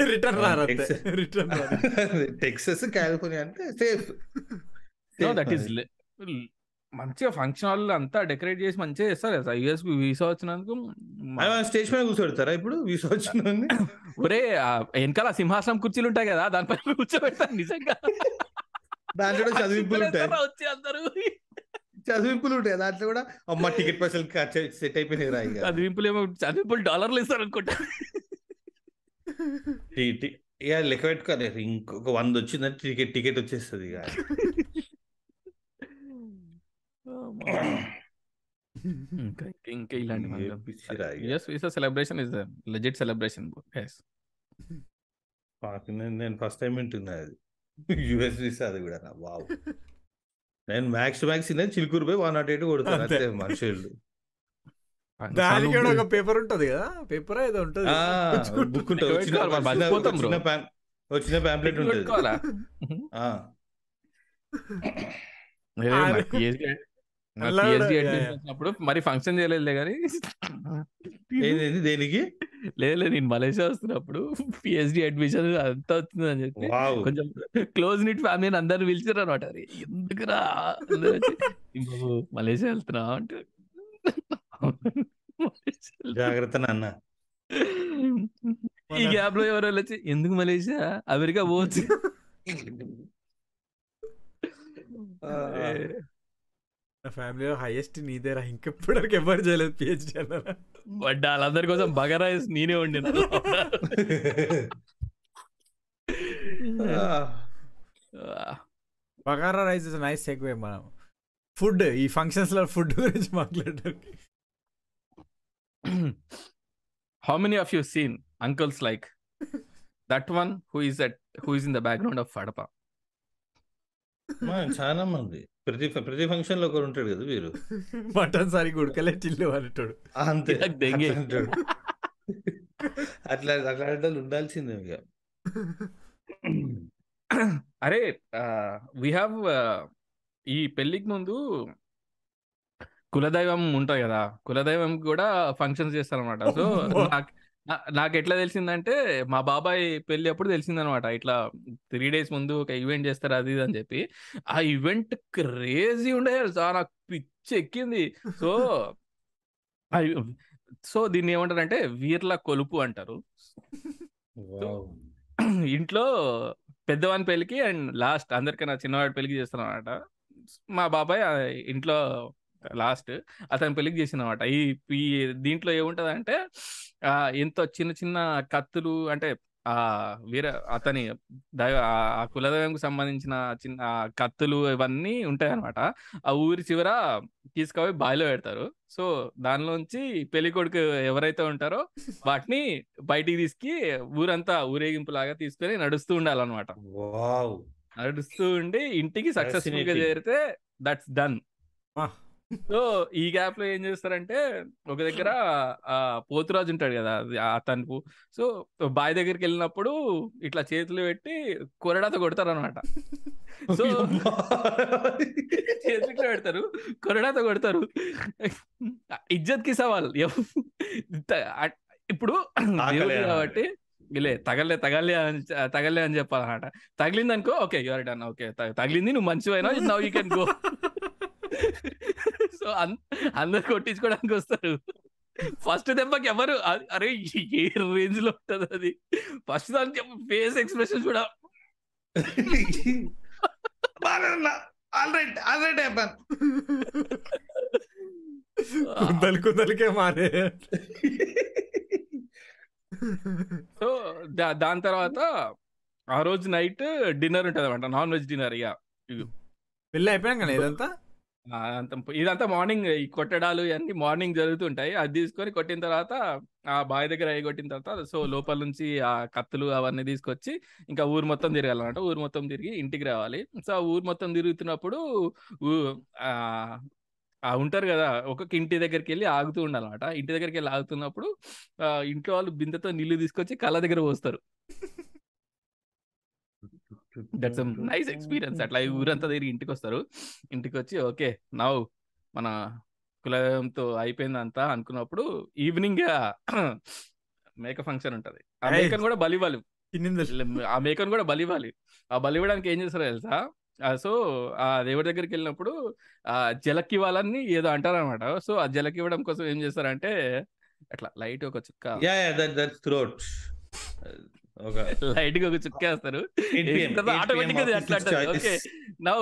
రిటర్న్. రిటర్న్ టెక్సస్ కాలిఫోర్నియా అంటే సేఫ్. నో దట్ ఈస్ మంచిగా ఫంక్షన్ హాల్ అంతా డెకరేట్ చేసి మంచిగా చేస్తారు కదా. యుఎస్ వీసా వచ్చినందుకు స్టేజ్ మీద కూర్చోబెడతారా ఇప్పుడు? వీసా వచ్చిన ఒరే వెనకాల సింహాసనం కుర్చీలు ఉంటాయి కదా దానిపైన కూర్చోబెడతారు నిజంగా. దాంట్లో చదివింపులు ఉంటాయి. వచ్చి అందరూ. చదివింపులు ఉంటాయి. దాంట్లో కూడా అమ్మ టికెట్ పైసలు సెట్ అయిపోయినాయి రా చదివింపులు ఏమో చదివింపులు డాలర్లు ఇస్తారు అనుకుంటా. ఇక లెక్క పెట్టుకోవాలి ఇంకొక వంద వచ్చిందంటే టికెట్ టికెట్ వచ్చేస్తుంది ఇక. ఇంకా ఇలాంటి visa celebration is legit celebration పాప నేను ఫస్ట్ టైం వింటున్నా అది యుఎస్ వీసా అది కూడా వావ్ నేను మ్యాక్స్ మ్యాక్స్ చిలుకూరు పోయి వన్ నాట్ ఎయిట్ కొడతాను అంతే. మనుషులు. దానికి కూడా ఒక పేపర్ ఉంటది కదా పేపర్ ఏదో ఉంటది. బుక్ ఉంటుంది. వచ్చిన ప్యాం- వచ్చిన ప్యాంప్లెట్ ఉంటుంది. [laughs] మరి ఫంక్షన్ చేయలేదులే కానీ ఏంది దేనికి? లేదు నేను మలేషియా వస్తున్నప్పుడు పిహెచ్డి అడ్మిషన్ అంతా వచ్చింది అని చెప్పి కొంచెం క్లోజ్ నిట్ ఫ్యామిలీని అందరు పిలిచారు అనమాట ఎందుకురా? అందరూ వచ్చి, "బాబు, మలేషియా వెళ్తున్నా అంటే. మలేషియా వెళ్తున్నా." జాగ్రత్త నాన్న. ఈ గ్యాప్లో ఎవరు వచ్చి ఎందుకు మలేషియా? అమెరికా పోవచ్చు. నా ఫ్యామిలీలో హైయెస్ట్ నీదేరా ఇంకెప్పటివరకు ఎవరు చేయలేదు పిహెచ్డి అన్నారా? బట్ వాళ్ళందరి కోసం బగారా రైస్ నేనే వండిన. [laughs] Bagara rice is nice segue మనం. ఫుడ్ ఈ ఫంక్షన్స్లో ఫుడ్ గురించి మాట్లాడడానికి. How many of you seen uncles like that one who is at who is in the background of ఫడప చాలా మంది ప్రతి ప్రతి ఫంక్షన్లో ఒకరు ఉంటాడు కదా వీరు [laughs] మటన్ సరిగ్గా ఉడకలే చిల్లు అనేటాడు ఆ, అంతే నాకు దెంగే. అట్లా అంటాడు. అట్లా అట్లాంటి ఉండాల్సిందే ఇక [clears throat] అరే వి హ్యావ్ ఈ పెళ్ళికి ముందు కులదైవం ఉంటాయి కదా కులదైవం కూడా ఫంక్షన్స్ చేస్తారనమాట సో. [laughs] నాకు నాకు ఎట్లా తెలిసిందంటే మా బాబాయ్ పెళ్ళి అప్పుడు తెలిసిందనమాట. ఇట్లా త్రీ డేస్ ముందు ఒక ఈవెంట్ చేస్తారు అది ఇది అని చెప్పి. ఆ ఈవెంట్ క్రేజీ ఉండే చాలా నాకు పిచ్చి ఎక్కింది. సో సో దీన్ని ఏమంటారంటే వీర్ల కొలుపు అంటారు. ఇంట్లో పెద్దవాని పెళ్ళికి అండ్ లాస్ట్ అందరికన్నా చిన్నవాడి పెళ్ళికి చేస్తాను అనమాట మా బాబాయ్ ఇంట్లో లాస్ట్ అతని పెళ్ళికి చేసిన ఈ ఈ దీంట్లో ఏముంటది అంటే ఆ ఎంతో చిన్న చిన్న కత్తులు అంటే ఆ వీర అతని దైవ ఆ- కులదైవంకి సంబంధించిన చిన్న కత్తులు ఇవన్నీ ఉంటాయి అనమాట ఆ ఊరి చివర తీసుకుపోయి బావిలో పెడతారు. సో దానిలోంచి పెళ్ళి కొడుకు ఎవరైతే ఉంటారో వాటిని బయటికి తీసుకి ఊరంతా ఊరేగింపు లాగా తీసుకొని నడుస్తూ ఉండాలన్నమాట. నడుస్తూ ఉండి ఇంటికి సక్సెస్ఫుల్గా. చేరితే దట్స్ డన్. సో ఈ గ్యాప్లో ఏం చేస్తారంటే ఒక దగ్గర పోతురాజు ఉంటాడు కదా అది అతను సో బాయ్ దగ్గరికి వెళ్ళినప్పుడు ఇట్లా చేతులు పెట్టి కొరడాతో కొడతారు అనమాట సో చేతులు పెడతారు కొరడాతో కొడతారు. ఇజ్జత్కి సవాల్ ఇప్పుడు. కాబట్టి లే తగలే తగలే అని తగలే అని చెప్పాలన్నమాట. తగిలింది అనుకో ఓకే యువర్ డన్ ఓకే తగిలింది నువ్వు మంచివైనా now you can go. [laughs] So అందరు కొట్టించుకోవడానికి వస్తారు. ఫస్ట్ దెబ్బకి ఎవరు? అరే ఏ రేంజ్లో ఉంటది అది? ఫస్ట్ దానికి ఫేస్ ఎక్స్ప్రెషన్ చూడ. ఆల్రైట్ ఆల్రైట్ అయిపోయాను కుందలు కుందలకే మారే సో దా- దాని తర్వాత ఆ రోజు నైట్ డిన్నర్ ఉంటది అనమాట నాన్ వెజ్ డిన్నర్ ఇక పెళ్ళి అయిపోయాం కదా ఇదంతా? ఇదంతా మార్నింగ్ ఈ కొట్టడాలు ఇవన్నీ మార్నింగ్ జరుగుతుంటాయి. అది తీసుకొని కొట్టిన తర్వాత ఆ బావి దగ్గర అవి కొట్టిన తర్వాత సో లోపల నుంచి ఆ కత్తులు అవన్నీ తీసుకొచ్చి ఇంకా ఊరు మొత్తం తిరగాలన్నమాట. ఊరు మొత్తం తిరిగి ఇంటికి రావాలి. సో ఆ ఊరు మొత్తం తిరుగుతున్నప్పుడు ఆ ఉంటారు కదా ఒక్కొక్క ఇంటి దగ్గరికి వెళ్ళి ఆగుతూ ఉండాలన్నమాట. ఇంటి దగ్గరికి వెళ్ళి ఆగుతున్నప్పుడు ఇంట్లో వాళ్ళు బిందెతో నీళ్ళు తీసుకొచ్చి కళ్ళ దగ్గర పోస్తారు. దట్స్ నైస్ ఎక్స్పీరియన్స్ అట్లా ఊరంతా [laughs] తిరిగి ఇంటికి వస్తారు ఇంటికి వచ్చి ఓకే నవ్ మన కులదైవంతో అయిపోయింది అంతా అనుకున్నప్పుడు ఈవినింగ్ [clears throat] మేక ఫంక్షన్ ఉంటది. ఆ. మేకను కూడా బలివ్వాలి. తిన్నింది ఆ మేకను కూడా బలివ్వాలి. ఆ బలివ్వడానికి ఏం చేస్తారో తెలుసా? సో ఆ దేవుడి దగ్గరికి వెళ్ళినప్పుడు ఆ జలకి ఇవ్వాలని ఏదో అంటారు అనమాట సో ఆ జలకి ఇవ్వడం కోసం ఏం చేస్తారంటే అట్లా లైట్ ఒక చుక్క లైట్గా ఒక చుక్క వేస్తారు. 8 pm, వేసిన తర్వాత 8 pm automatic గా అట్లా. Now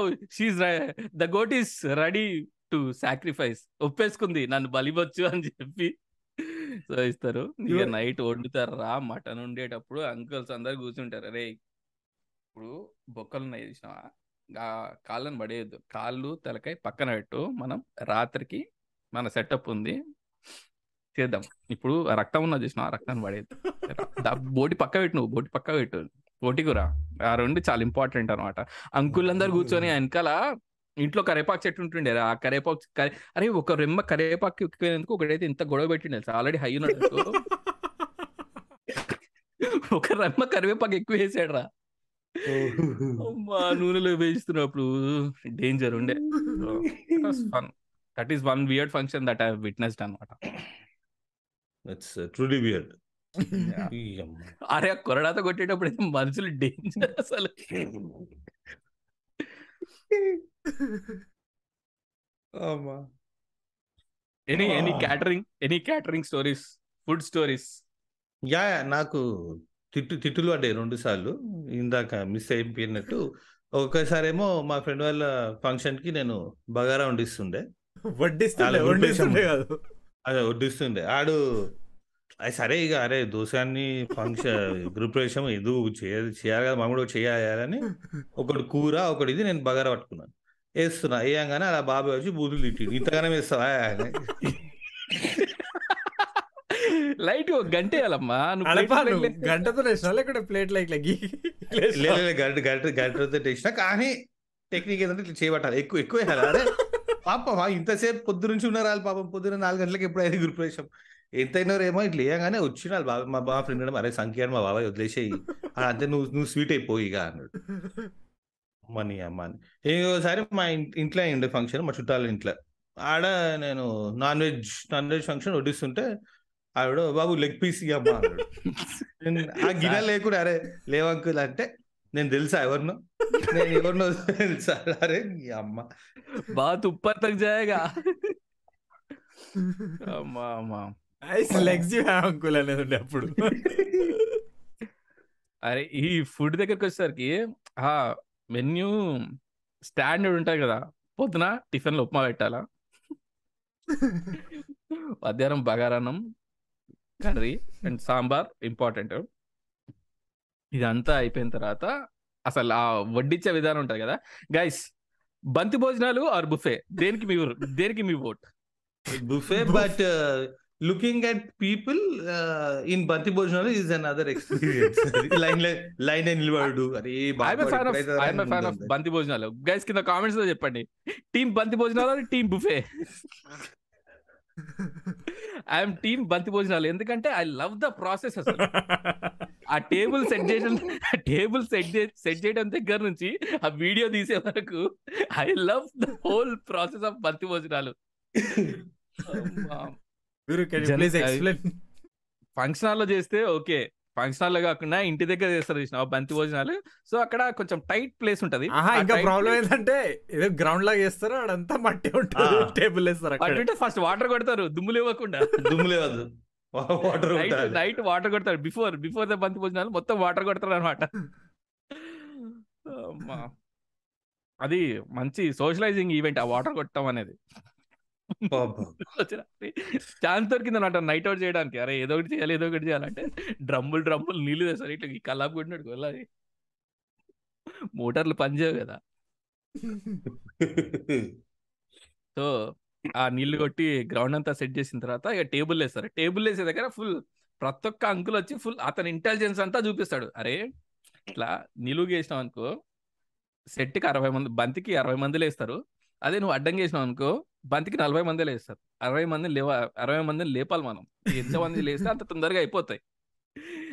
the goat is ready to sacrifice. ఒప్పేసుకుంది. నన్ను బలివచ్చు అని చెప్పి. సో ఇస్తారు. ఇక నైట్ వండుతారు. రా మటన్ ఉండేటప్పుడు అంకుల్స్ అందరు కూర్చుంటారు. అరే ఇప్పుడు బొక్కలు ఉన్నాయి చూసినావా? కాళ్ళని పడేయద్దు. కాళ్ళు తలకాయ పక్కన పెట్టు. మనం రాత్రికి మన సెటప్ ఉంది. చేద్దాం. ఇప్పుడు ఆ రక్తం ఉన్నది చూసిన ఆ రక్తాన్ని పడేది బోటి పక్క పెట్టు నువ్వు బోటి పక్క పెట్టు. బోటి కూర ఆ రెండు చాలా ఇంపార్టెంట్ అనమాట అంకుల్ అందరు కూర్చొని వెనకాల ఇంట్లో కరేపాకు చెట్టు ఉంటుండే ఆ కరేపాకు కరే- అరే ఒక రెమ్మ కరేపాకు ఎక్కువేందుకు ఒకటైతే ఇంత గొడవ పెట్టిండే ఆల్రెడీ హై ఉన్నట్టు ఒక రెమ్మ కరివేపాకు ఎక్కువ వేసాడు రా. అమ్మా నూనెలో వేయిస్తున్నప్పుడు డేంజర్ ఉండే. That is one weird function that I witnessed అనమాట ఇట్స్ ట్రూలీ వియర్డ్ అరే కొరడాతో కొట్టేటప్పుడు అయితే మనుషులు డేంజర్ అసలు. Any any catering any catering stories food stories yeah నాకు తిట్టు తిట్టులు పడ్డాయి రెండు సార్లు. ఇందాక మిస్ అయిపోయినట్టు. ఒక్కసారేమో మా ఫ్రెండ్ వాళ్ళ ఫంక్షన్కి నేను బగారా వండిస్తుండే. వడ్డిస్తుండే కాదు. అదే వడ్డిస్తుండే. ఆడు సరే ఇక అరే దోశాన్ని ఫంక్షన్ గ్రూప్ ప్రవేశం ఎదుగు చేయాలి చేయాలి కదా మనం కూడా చేయాలని ఒకటి కూర ఒకటి ఇది నేను బగారా పట్టుకున్నాను. వేస్తున్నా వేయంగానే అలా బాబాయ్ వచ్చి బూతులు తిట్టి ఇంతగానే వేస్తావా. లైట్ ఒక గంట వేయాలమ్మా. గంటతో వేసినా లేకుంటే ప్లేట్ లైక్ లగ్గి లే లే, లే, గంట గంట గంటతో టేసిన కానీ టెక్నిక్ ఏంటంటే ఇట్లా చేయబట్టాలి ఎక్కువ ఎక్కువ వేయాలి. అరే పాపం ఇంతసేపు పొద్దు నుంచి ఉన్నారు వాళ్ళు పాపం? పొద్దున నాలుగు గంటలకు ఎప్పుడు అయింది గ్రూప్ ప్రవేశం ఎంతైనారు ఏమో ఇట్లా వేయగానే వచ్చిన బాబా. మా బాబా ఫ్రెండ్ అరే సంఖ్య మా బాబాయ్ వదిలేసేయి. అంతే నువ్వు నువ్వు స్వీట్ అయిపోయి ఇక అన్నాడు. మనీ అమ్మ అని. ఇంకోసారి మా ఇంట్లో ఉండే ఫంక్షన్ మా చుట్టాల ఇంట్లో. ఆడ నేను non veg non veg function వడ్డిస్తుంటే ఆవిడ బాబు లెగ్ పీస్ అమ్మా అన్నాడు. ఆ గిన్నె లేకుండా అరే లేవంకుల్ అంటే నేను తెలుసా ఎవరినో? నేను ఎవరినో తెలుసా? అరే అమ్మ. బాత్ ఉప్పర్ తక్ జాయేగా. అమ్మా అమ్మా. Ice legs you have uncle అనేది ఉండే అప్పుడు అరే ఈ ఫుడ్ దగ్గరికి వచ్చేసరికి ఆ మెన్యూ స్టాండర్డ్ ఉంటాయి కదా పొద్దున టిఫిన్లో ఉప్మా పెట్టాలా? మధ్యాహ్నం బగారాన్నం కర్రీ అండ్ సాంబార్ ఇంపార్టెంట్. ఇదంతా అయిపోయిన తర్వాత అసలు ఆ వడ్డించే విధానం ఉంటుంది కదా. గైస్ బంతి భోజనాలు ఆర్ బుఫే. దేనికి మీ దేనికి మీ vote? Buffet but looking at people in బంతి భోజనాలు is another experience line line నిలబడు అరే fan of I'm fan of బంతి భోజనాలు గైస్ కింద కామెంట్స్లో చెప్పండి. టీమ్ బంతి భోజనాలు టీమ్ బుఫే ఐఎమ్ టీమ్ బంతి భోజనాలు ఎందుకంటే ఐ లవ్ ద ప్రాసెస్ అసలు. ఆ టేబుల్ సెట్ చేయడం ఆ టేబుల్ సెట్ సెట్ చేయడం దగ్గర నుంచి ఆ వీడియో తీసే వరకు I love the whole process of బంతి భోజనాలు మీరు ఎక్స్ప్లెయిన్ ఫంక్షన్ హాల్లో చేస్తే ఓకే. ఫంక్షన్ హాల్లో కాకుండా ఇంటి దగ్గర చేస్తారు చూసిన బంతి భోజనాలు. సో అక్కడ కొంచెం టైట్ ప్లేస్ ఉంటది. ఇంకా tight ప్రాబ్లం ఏంటంటే ఏదో గ్రౌండ్ లాగా చేస్తారు అడంతా మట్టి ఉంటుంది. టేబుల్ వేస్తారు అక్కడ. ఫస్ట్ వాటర్ కొడతారు దుమ్ములు ఇవ్వకుండా దుమ్ము లేవద్దు. వాటర్ నైట్ వాటర్ కొడతారు. బిఫోర్ బిఫోర్ ద బంతి భోజనాలు మొత్తం వాటర్ కొడతారు అనమాట అది మంచి సోషలైజింగ్ ఈవెంట్ ఆ వాటర్ కొట్టడం అనేది. ఛాన్స్ దొరికింది అనమాట నైట్ అవుట్ చేయడానికి. అరే ఏదో ఒకటి చేయాలి ఏదో ఒకటి చేయాలంటే డ్రమ్ములు డ్రమ్ములు నీళ్ళు తెస్తారు. ఇట్లా ఈ కల్లాపు కొట్టినట్టు వెళ్ళాలి మోటార్లు పనిచేయవు కదా. సో ఆ నీళ్ళు కొట్టి గ్రౌండ్ అంతా సెట్ చేసిన తర్వాత ఇక టేబుల్ వేస్తారు. టేబుల్ వేసే దగ్గర ఫుల్ ప్రతి ఒక్క అంకుల్ వచ్చి ఫుల్ అతని ఇంటెలిజెన్స్ అంతా చూపిస్తాడు. అరే ఇట్లా నిలువు చేసినాం అనుకో సెట్కి అరవై మంది బంతికి అరవై మందిలేస్తారు అదే నువ్వు అడ్డం చేసినావు అనుకో బంతికి నలభై మంది వేస్తారు అరవై మందిని లేవ అరవై మందిని లేపాలి మనం. ఎంతమంది లేస్తే అంత తొందరగా అయిపోతాయి.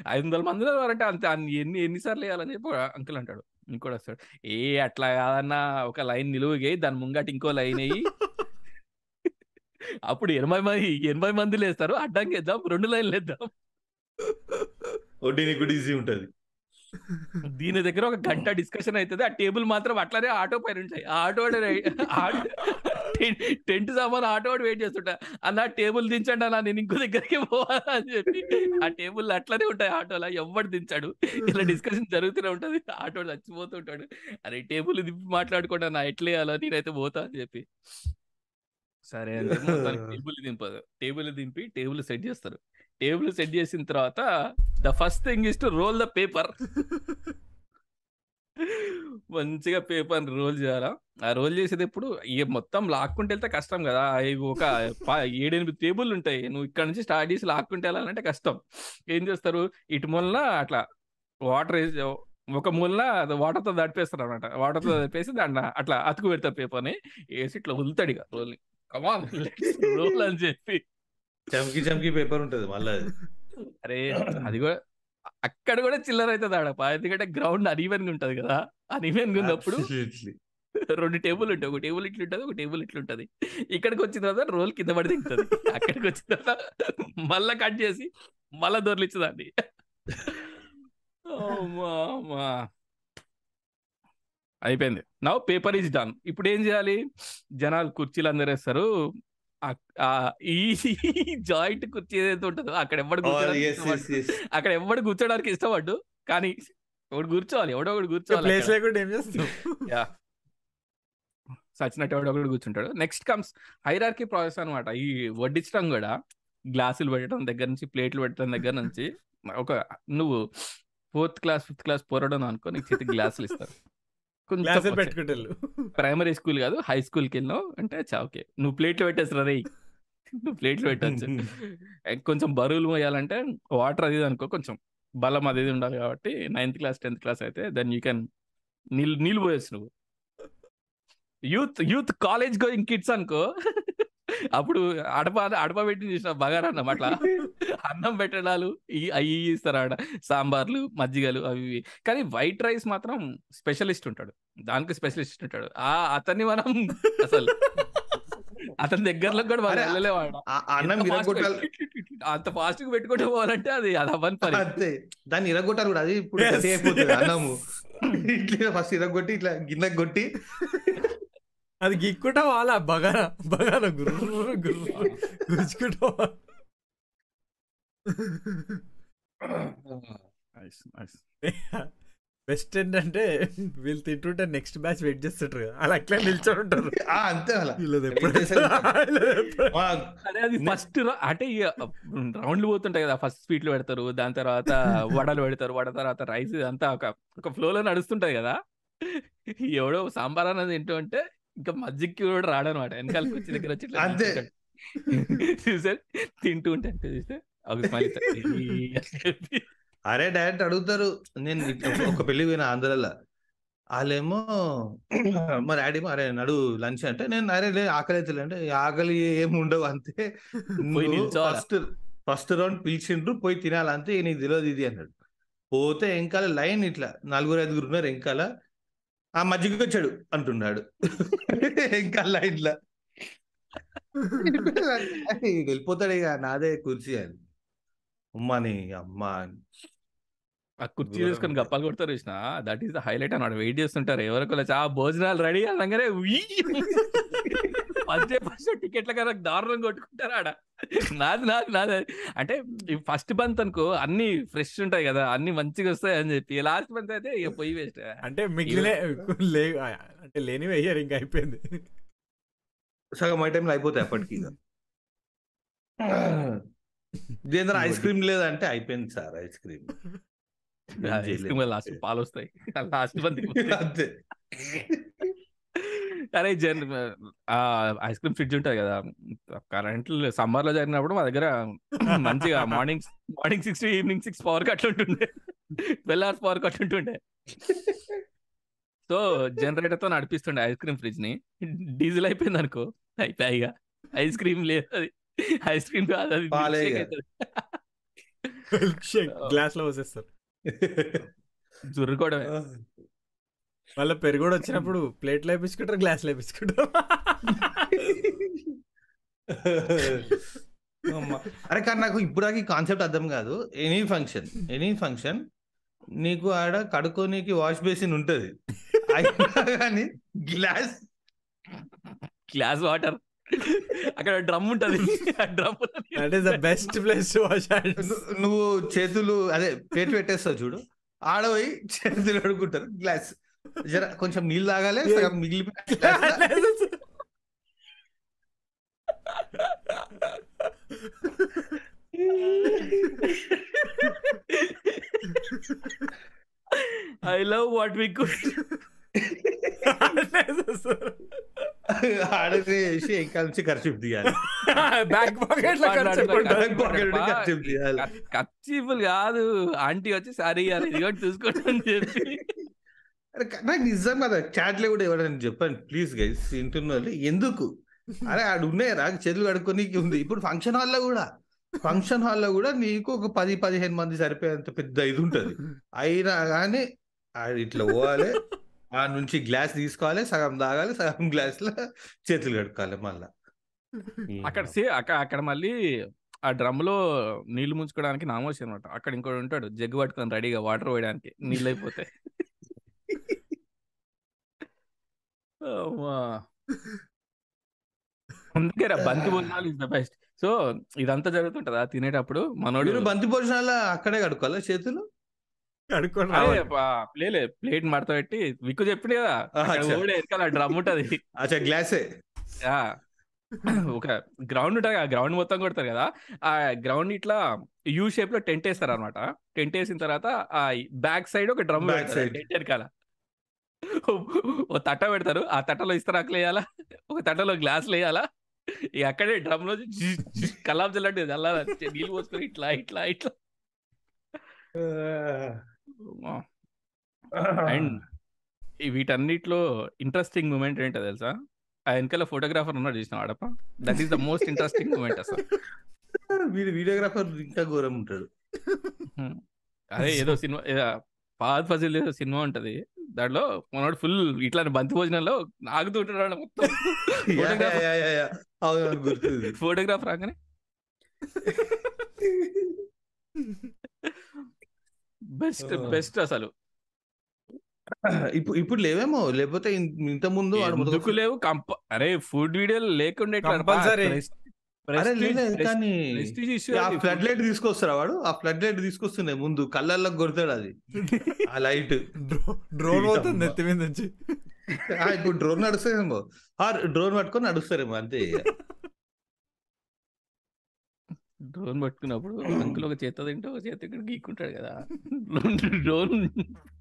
ఐదు వందల మందిలో అంటే అంత ఎన్ని ఎన్నిసార్లు వేయాలని చెప్పి అంకుల్ అంటాడు. ఇంకోటి వస్తాడు ఏ అట్లా కాదన్నా ఒక లైన్ నిలువుగా దాని ముంగట ఇంకో లైన్ అయ్యి అప్పుడు ఎనభై మంది ఎనభై మంది లేస్తారు అడ్డంకి వేద్దాం రెండు లైన్లు వేద్దాం. వడ్డీని కూడా ఈజీ ఉంటుంది. దీని దగ్గర ఒక గంట డిస్కషన్ అవుతుంది ఆ టేబుల్ మాత్రం అట్లానే ఆటో పైన ఉంటాయి. ఆ ఆటో టెంట్ సామాన్ ఆటో వెయిట్ చేస్తుంటా. అన్న టేబుల్ దించండి అన్న నేను ఇంకో దగ్గరికి పోవాలా అని చెప్పి ఆ టేబుల్ అట్లానే ఉంటాయి. ఆటోలో ఎవడు దించాడు. ఇలా డిస్కషన్ జరుగుతూనే ఉంటది. ఆటో చచ్చిపోతుంటాడు అరే టేబుల్ దింపి మాట్లాడుకోండి నా ఎట్లా వేయాలో నేనైతే పోతా అని చెప్పి. సరే మొత్తానికి టేబుల్ దింపదు. టేబుల్ దింపి టేబుల్ సెట్ చేస్తారు. టేబుల్ సెట్ చేసిన తర్వాత the first thing is to roll the paper. మంచిగా పేపర్ రోల్ చేయాలా? ఆ రోల్ చేసేది ఎప్పుడు? మొత్తం లాక్కుంటే వెళ్తే కష్టం కదా. ఒక ఏడెనిమిది టేబుల్ ఉంటాయి. నువ్వు ఇక్కడ నుంచి స్టార్ట్ చేసి లాక్కుంటే వెళ్ళాలంటే కష్టం. ఏం చేస్తారు? ఇటు మూలన అట్లా వాటర్ వేసి ఒక మూలన వాటర్తో తో అనమాట వాటర్తో తో దాన్ని అట్లా అతుకు పెడతారు పేపర్ని. వేసి ఇట్లా వదులుతాడు ఇక రోల్ని. కమాన్ రోల్ అని చెప్పి చమ్కి చమ్కి పేపర్ ఉంటది మళ్ళీ. అరే అది కూడా అక్కడ కూడా చిల్లర అవుతుంది ఆడ. ఎందుకంటే గ్రౌండ్ అనీవెన్గా ఉంటది కదా. అనీవెన్గా ఉన్నప్పుడు. రెండు టేబుల్ ఉంటాయి. ఒక టేబుల్ ఇట్లా ఉంటుంది ఒక టేబుల్ ఇట్లా ఉంటది. ఇక్కడికి వచ్చిన తర్వాత రోల్ కింద పడి తింటది. అక్కడికి వచ్చిన తర్వాత మళ్ళా కట్ చేసి మళ్ళా దొర్లిచ్చదాన్ని. అయిపోయింది. నవ్ పేపర్ ఈజ్ డన్ ఇప్పుడు ఏం చేయాలి? జనాలు కుర్చీలు అందరు వేస్తారు ఆ- ఆ ఈ [laughs] జాయింట్ కుర్చీ ఏదైతే ఉంటుందో. అక్కడ ఎవడు Oh, కూర్చోడానికి. అక్కడ ఎవడు కూర్చోడానికి ఇష్టపడ్డు? కానీ ఒకడు కూర్చోవాలి ఎవడో ఒకడు కూర్చోవాలి ప్లేస్ అక్కడ. లేకుండా ఏం చేస్తావు? [laughs] యా సచినట్టు ఎవడో ఒకడు కూర్చుంటాడు. నెక్స్ట్ కమ్స్ హైరార్కీ ప్రాసెస్ అనమాట ఈ వడ్డించడం కూడా గ్లాసులు పెట్టడం దగ్గర నుంచి ప్లేట్లు పెట్టడం దగ్గర నుంచి ఒక నువ్వు ఫోర్త్ క్లాస్ ఫిఫ్త్ క్లాస్ పోరడం అనుకో నీకు చేతికి గ్లాసులు ఇస్తారు. కొంచెం పెట్టుకుంటారు ప్రైమరీ స్కూల్ కాదు హై స్కూల్కి వెళ్ళినావు. అంటే చా ఓకే. నువ్వు ప్లేట్లు పెట్టేస్తారు? రే నువ్వు ప్లేట్లు పెట్టచ్చు. [laughs] కొంచెం బరువులు మోయాలంటే వాటర్ అది అనుకో కొంచెం బలం అది ఉండాలి కాబట్టి నైన్త్ క్లాస్ టెన్త్ క్లాస్ అయితే దెన్ యూ కెన్ నీళ్ళు నీళ్ళు పోయొచ్చు నువ్వు. Youth youth college going kids అనుకో. అప్పుడు అడప అడప పెట్టి చూసిన బగారా అన్నం అట్లా. అన్నం పెట్టడాలు ఈ అవి ఇస్తారు ఆడ. సాంబార్లు మజ్జిగలు అవి ఇవి. కానీ వైట్ రైస్ మాత్రం స్పెషలిస్ట్ ఉంటాడు. దానికి స్పెషలిస్ట్ ఉంటాడు. ఆ అతన్ని మనం అసలు అతని దగ్గరలో కూడా మనం అన్నం అంత ఫాస్ట్గా పెట్టుకుంటూ పోవాలంటే అది అది అవ్వని పని. అంతే. దాన్ని ఇరగొట్టారు కూడా. అది ఇప్పుడు అయిపోతుంది. అన్నము. ఇట్లా ఫస్ట్ ఇరగొట్టి ఇట్లా గిన్నెకి కొట్టి. అది గిక్కుంటా వాళ్ళ బగారా బగారా గుర్రు గుర్రు గుచ్చుకుంటా బెస్ట్ ఏంటంటే వీళ్ళు తింటుంటే నెక్స్ట్ బ్యాచ్ వెయిట్ చేస్తుంటారు అలా అట్లా నిల్చొని ఉంటారు. ఆ, అంతే అదే [laughs] అది ఫస్ట్ అంటే రౌండ్లు పోతుంటాయి కదా ఫస్ట్ స్వీట్లు పెడతారు దాని తర్వాత వడలు పెడతారు వడ తర్వాత రైస్ అంతా ఒక ఒక ఫ్లో లో నడుస్తుంటది కదా. ఎవడో సాంబార్ అన్నది ఏంటో అంటే ఇంకా మజ్జిగకి కూడా రాడనమాట. వెనకాల వచ్చి దగ్గర వచ్చి అంతే. చూసారు? తింటూ ఉంటే అంతే చూస్తే. [laughs] అరే డైరెక్ట్ అడుగుతారు. నేను ఒక పెళ్ళి పోయిన ఆంధ్రలో. వాళ్ళేమో మా డాడీ అరే నడు లంచ్ అంటే నేను అరే లే ఆకలి అయితే అంటే ఆకలి ఏమి ఉండవు అంతే? ఫస్ట్ ఫస్ట్ రౌండ్ పిలిచిండ్రు పోయి తినాలి అంతే "ఇక నీకు తెలియదు ఇది అన్నాడు. పోతే ఎంకాల లైన్ ఇట్లా నలుగురు ఐదుగురు ఉన్నారు ఎంకాల ఆ మజ్జిగకి వచ్చాడు అంటున్నాడు. ఇంకా లైన్ లా వెళ్ళిపోతాడు ఇక నాదే కుర్చీ అని. అమ్మని అమ్మా. అని. ఆ కుర్చీ ఉంటాయి. గప్పాలు కొడతారు చూసిన దట్ ఈస్ ద హైలైట్ అన్నమాట వెయిట్ చేస్తుంటారు. ఎవరికి వచ్చి ఆ భోజనాలు రెడీ అనగానే ఫస్ట్ డే ఫస్ట్ టికెట్ల కదా దారుణం కొట్టుకుంటారు ఆడ. నాది నాది నాది. అంటే ఈ ఫస్ట్ బంత్ అనుకో అన్ని ఫ్రెష్ ఉంటాయి కదా అన్ని మంచిగా వస్తాయి అని చెప్పి. లాస్ట్ బంత్ అయితే ఇక పొయ్యి వేస్ట్ అంటే మిగిలిన లే అంటే లేనివి అయ్యారు ఇంకా అయిపోయింది. సగం ఐటెంలు అయిపోతాయి అప్పటికి. [laughs] దేంద్ర ఐస్ క్రీమ్ లేదంటే అయిపోయింది sir ice cream. Ice cream last పాలు వస్తాయి. [laughs] లాస్ట్ బంత్ అంతే. [laughs] అరే జన్ ఐస్ క్రీమ్ ఫ్రిడ్జ్ ఉంటుంది కదా కరెంట్ సమ్మర్లో జరిగినప్పుడు మా దగ్గర మంచిగా morning morning six to evening six power cut ఉంటుండే. ట్వెల్వ్ అవర్స్ పవర్ కట్ ఉంటుండే. సో జనరేటర్తో నడిపిస్తుండే ఐస్ క్రీమ్ ఫ్రిడ్జ్ని డీజిల్ అయిపోయింది అనుకో అయిపోయి ఐస్ క్రీమ్ లేదు అది ఐస్ క్రీమ్ కాదు అది. గ్లాస్ [laughs] లో పోసేస్తారు. జుర్రుకోవడమే మళ్ళీ పెరుగు కూడా వచ్చినప్పుడు ప్లేట్లు వేపించుకుంటారు గ్లాస్ వేపించుకుంటారు. అమ్మా. అరే కానీ నాకు ఇప్పుడు ఈ కాన్సెప్ట్ అర్థం కాదు. ఎనీ ఫంక్షన్ ఎనీ ఫంక్షన్ నీకు ఆడ కడుక్కోనీకి వాష్ బేసిన్ ఉంటది. అయినా కానీ గ్లాస్ గ్లాస్ వాటర్ అక్కడ డ్రమ్ ఉంటది. ఆ drum that is the best place to wash hands ను- నువ్వు చేతులు అదే ప్లేట్ పెట్టేస్తావు చూడు. ఆడ పోయి చేతులు అడుగుంటారు గ్లాస్ జర కొంచెం నీళ్ళు తాగాలి సగం మిగిలిపోయి glass law. I love what we could ఆడనే చేసి ఇంకా నుంచి ఖర్చు తీయాలి బ్యాక్ పాకెట్ ఖర్చీఫుల్ కాదు ఆంటీ వచ్చి సరే ఇవ్వాలి ఇది కూడా చూసుకోండి అని చెప్పి నాకు నిజంగా చాట్లో కూడా ఎవరైనా చెప్పండి ప్లీజ్ గైస్ వింటున్న వాళ్ళు ఎందుకు? అరే ఆడు ఉన్నాయి రా చేతులు కడుక్కోనీకి ఉంది. ఇప్పుడు ఫంక్షన్ హాల్లో కూడా. ఫంక్షన్ హాల్లో కూడా నీకు ఒక పది పదిహేను మంది సరిపోయేంత పెద్ద ఇది ఉంటది. అయినా కానీ ఆడు ఇట్లా పోవాలి ఆ నుంచి గ్లాస్ తీసుకోవాలి సగం తాగాలి సగం గ్లాస్లో చేతులు కడుక్కోవాలి మళ్ళా. అక్కడ సే అక్కడ అక్కడ మళ్ళీ ఆ డ్రమ్లో నీళ్ళు ముంచుకోవడానికి నామోషి అనమాట అక్కడ ఇంకోటి ఉంటాడు జగ్గు పట్టుకొని రెడీగా వాటర్ పోయడానికి నీళ్ళు అయిపోతాయి అమ్మా. అందుకే బంతి భోజనాలు ఇస్ ద బెస్ట్. సో ఇదంతా జరుగుతుంటదా తినేటప్పుడు? మనోడు బంతి భోజనాల అక్కడే కడుక్కోవాలా చేతులు? ప్లేలే ప్లేట్ మడత పెట్టి విక్కు చెప్పింది కదా వెనకాల డ్రమ్ ఉంటది. అచ్చా గ్లాసే. ఆ, ఒక గ్రౌండ్ ఉంటుంది ఆ గ్రౌండ్ మొత్తం కొడతారు కదా ఆ గ్రౌండ్ ఇట్లా యూ షేప్లో టెంట్ వేస్తారు అనమాట టెంట్ వేసిన తర్వాత ఆ బ్యాక్ సైడ్ ఒక డ్రమ్ Back side. టెంట్ వెనకాల ఓ తట్ట పెడతారు. ఆ తట్టలో ఇస్తరాకులు వేయాలా? ఒక తట్టలో గ్లాసులు వేయాలా? ఇక అక్కడే డ్రమ్లో కల్లాం చల్లట్టు అలా నీళ్ళు పోసుకొని ఇట్లా ఇట్లా ఇట్లా. అండ్ వీటన్నిటిలో ఇంట్రెస్టింగ్ మూమెంట్ ఏంటో తెలుసా? ఆ వెనకాల ఫోటోగ్రాఫర్ ఉన్నాడు చూసిన వాడప్ప that is the most interesting moment అసలు. [laughs] వీడు వీడియోగ్రాఫర్ ఇంకా ఘోరం ఉంటాడు. అదే ఏదో సినిమా పాద్ ఫజిల్ ఏదో సినిమా ఉంటది. దాంట్లో మనోడు ఫుల్ ఇట్లానే బంతి భోజనంలో ఆగుతూ ఉంటాడు మొత్తం. [laughs] ఫోటోగ్రాఫ్ రాగానే? బెస్ట్. బెస్ట్ అసలు. ఇప్పుడు ఇప్పుడు లేవేమో? లేకపోతే ఇంత ముందు లేవు? కంప అరే ఫుడ్ వీడియోలు లేకుండా ఫ్లడ్. లైట్ తీసుకొస్తారా వాడు? ఆ ఫ్లడ్ లైట్ తీసుకొస్తున్నాయి ముందు కళ్ళల్లో కొడతాడు అది. [laughs] ఆ లైట్. డ్రో- డ్రోన్ పోతుంది నెత్తి మీద నుంచి. ఇప్పుడు డ్రోన్ నడుస్తాయేమో ఆ డ్రోన్ పట్టుకొని నడుస్తారేమో అంతే. డ్రోన్ పట్టుకున్నప్పుడు అంకుల్ ఒక చేత తింటే ఒక చేత ఇక్కడ గీక్కుంటాడు కదా. డ్రోన్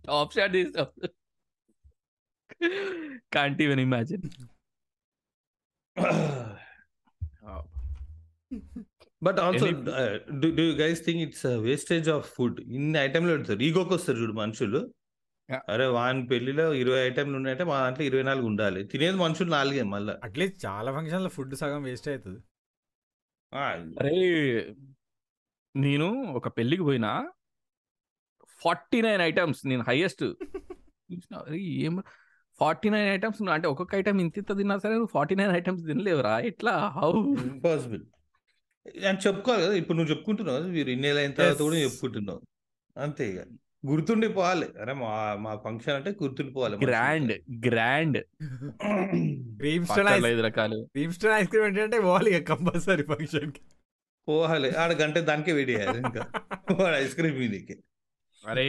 టాప్ షాట్ తీస్తాం. Can't even imagine but also do guys think it's wastage of food. ఇన్ని ఐటెంలు పెడతారు. ఈగోకి వస్తారు చూడు మనుషులు. అరే వాని పెళ్ళిలో ఇరవై ఐటెంలు ఉన్నాయంటే మా దాంట్లో ఇరవై నాలుగు ఉండాలి. తినేది మనుషులు నాలుగే మళ్ళా. అట్లీస్ట్ చాలా ఫంక్షన్లో ఫుడ్ సగం వేస్ట్ అవుతుంది. ఆ, అరే నేను ఒక పెళ్ళికి పోయినా ఫార్టీ నైన్ ఐటమ్స్ నేను హైయెస్ట్. ఏం ఫార్టీ నైన్ ఐటమ్స్ అంటే ఒక్కొక్క ఐటమ్ ఇంత ఇంత తిన్నా సరే నువ్వు ఫార్టీ నైన్ ఐటమ్స్ తినలేవురా? ఎట్లా? హౌ? ఇంపాసిబుల్. అని చెప్పుకోవాలి కదా. ఇప్పుడు నువ్వు చెప్పుకుంటున్నావు మీరు ఇన్నేళ్ళు అయిన తర్వాత కూడా. చెప్పుకుంటున్నావు. అంతే ఇక. గుర్తుండిపోవాలి అరే మా మా ఫంక్షన్ అంటే గుర్తుండిపోవాలి grand grand. Cream Stone ice ఐదు రకాలు. క్రీమ్ స్టోన్ ఐస్ క్రీమ్ ఏంటంటే పోవాలి ఇక కంపల్సరీ ఫంక్షన్కి పోవాలి. ఆడ గంట దానికే వెయిట్ చేయాలి ఇంకా. వాడు ఐస్ క్రీమ్ మీదకి. అరే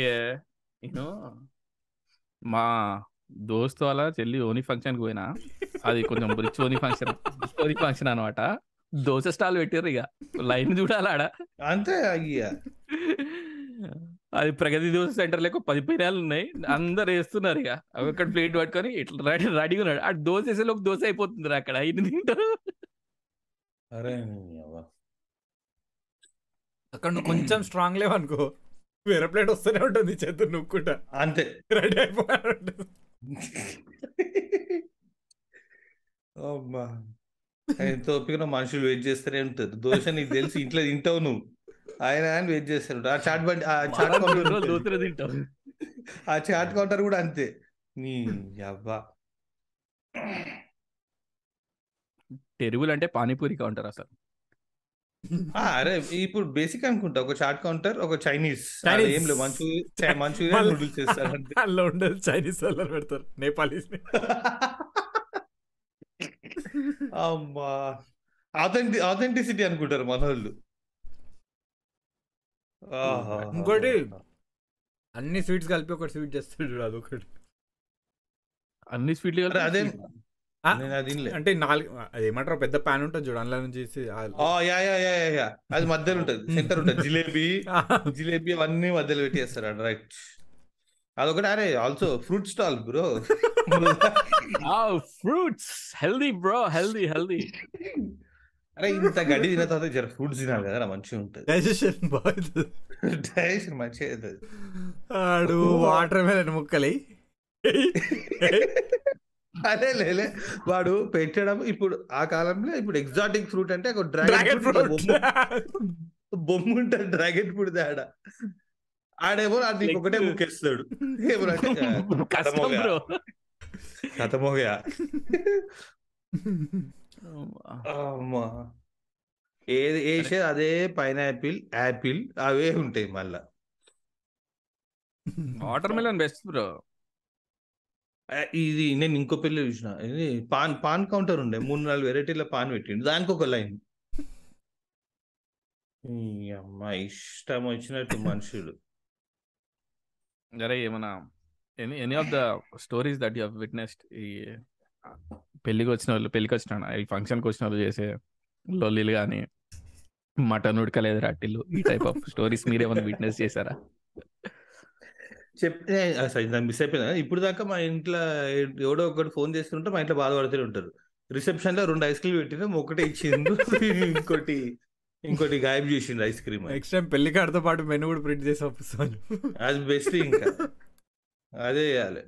నేను మా దోస్తు వాళ్ళ చెల్లి ఓని ఫంక్షన్కి పోయినా. అది కొంచెం రిచ్ ఓని ఫంక్షన్ ఓని ఫంక్షన్ అనమాట దోశ స్టాల్ పెట్టారు ఇక లైన్ చూడాలి ఆడ. అంతే అయ్యా. అది ప్రగతి దోశ సెంటర్ లెక్క పది పైనాలు ఉన్నాయి. అందరు వేస్తున్నారు ఇక ఒక్కడ ప్లేట్ పట్టుకొని ఇట్లా రెడీ రెడీగా ఉన్నాడు. ఆ దోశ వేసేలోకి దోశ అయిపోతుంది అక్కడ. ఐదు తింటారు అరే. అక్కడ నువ్వు కొంచెం స్ట్రాంగ్ లేవు అనుకో వేరే ప్లేట్ వస్తూనే ఉంటుంది చేతులు నొక్కుంటా. అంతే. రెడీ అయిపోయి అమ్మా ఎంతో ఓపిక మనుషులు వెయిట్ చేస్తూనే ఉంటారు. దోశ నీకు తెలిసి ఇంట్లో తింటావు నువ్వు. ఆయన ఆయన వెయిట్ చేస్తారు ఆ చాట్ బండి ఆ చాట్ కౌంటర్ రోజులు ఉంటుంది. దోశలు తింటాం ఆ చాట్ కౌంటర్ కూడా అంతే. నీ అబ్బా టెరుగులు అంటే పానీపూరి కౌంటర్ అసలు. అరే ఇప్పుడు బేసిక్ అనుకుంటా. ఒక చాట్ కౌంటర్ ఒక చైనీస్. ఏం మంచూ మంచూరియా మళ్ళీ- నూడిల్స్ చేస్తారు అందులో ఉండదు చైనీస్ వాళ్ళు పెడతారు. నేపాలీస్ [laughs] అమ్మా. ఆథెంటి ఆథెంటిసిటీ అనుకుంటారు మన వాళ్ళు ఆహా. ఇంకోటి అన్ని స్వీట్స్ కలిపి ఒక స్వీట్ చేస్తాడు అదొకటి. అన్ని స్వీట్లు అరే అదేం. అంటే నాలుగు అది ఏమంటారు పెద్ద ప్యాన్ ఉంటుంది చూడు అందులో నుంచి తీసి ఆ- ఆ, yeah yeah yeah yeah, yeah. అది మధ్యలో ఉంటది సెంటర్ ఉంటది. జిలేబీ [laughs] జిలేబీ అవన్నీ మధ్యలో పెట్టేస్తారు రైట్ అదొకటి అరే also fruit stall bro fruits healthy bro healthy healthy అరే ఇంత గడ్డి తిన్న తర్వాత జర ఫ్రూట్స్ తినాలి కదా మంచిగా ఉంటుంది. డైజెషన్ బాగుంది. డైజెషన్ మంచిగా అవుతుంది. ఆడు వాటర్ మెలన్ ముక్కలి. అదే లేలే వాడు పెట్టడం ఇప్పుడు ఆ కాలంలో ఇప్పుడు ఎగ్జాటిక్ ఫ్రూట్ అంటే ఒక డ్రాగన్ ఫ్రూట్ బొమ్మ ఉంటుంది డ్రాగన్ ఫ్రూట్ ఆడ. ఆడేమో అది నీకు ఒకటే ముక్కేస్తాడు. [laughs] కథమోగా. అమ్మా. ఏది వేసేది అదే పైనాపిల్ యాపిల్ అవే ఉంటాయి మళ్ళా. వాటర్ మిలన్ బెస్ట్ బ్రో ఇది నేను ఇంకో పెళ్ళి చూసిన. ఇది పాన్ పాన్ కౌంటర్ ఉండే. మూడు నాలుగు వెరైటీల పాన్ పెట్టిండు. దానికి ఒక లైన్. ఈ అమ్మ ఇష్టం వచ్చినట్టు మనుషులు. అరే ఏమన్నా any any of the stories that you witnessed ఈ పెళ్ళికి వచ్చిన వాళ్ళు పెళ్ళికి వచ్చిన ఈ ఫంక్షన్కి వచ్చిన వాళ్ళు చేసే లొల్లీలు కానీ మటన్ ఉడకలేదు రాటిల్లు ఈ టైప్ ఆఫ్ స్టోరీస్ మీరేమైనా విట్నెస్ చేశారా? చెప్తే దాన్ని మిస్ అయిపోయింది. ఇప్పుడు దాకా మా ఇంట్లో ఎవడో ఒకటి ఫోన్ చేస్తుంటే మా ఇంట్లో బాధపడుతూనే ఉంటారు. రిసెప్షన్లో రెండు ఐస్ క్రీమ్ పెట్టినాం ఒకటి ఇచ్చిండు ఇంకోటి ఇంకోటి గాయబ్ చేసిండు ఐస్ క్రీమ్ నెక్స్ట్ టైం పెళ్ళి కార్డుతో పాటు మెనూ కూడా ప్రింట్ చేసి పంపిస్తాను అది బెస్ట్ ఇంకా. అదే చేయాలి.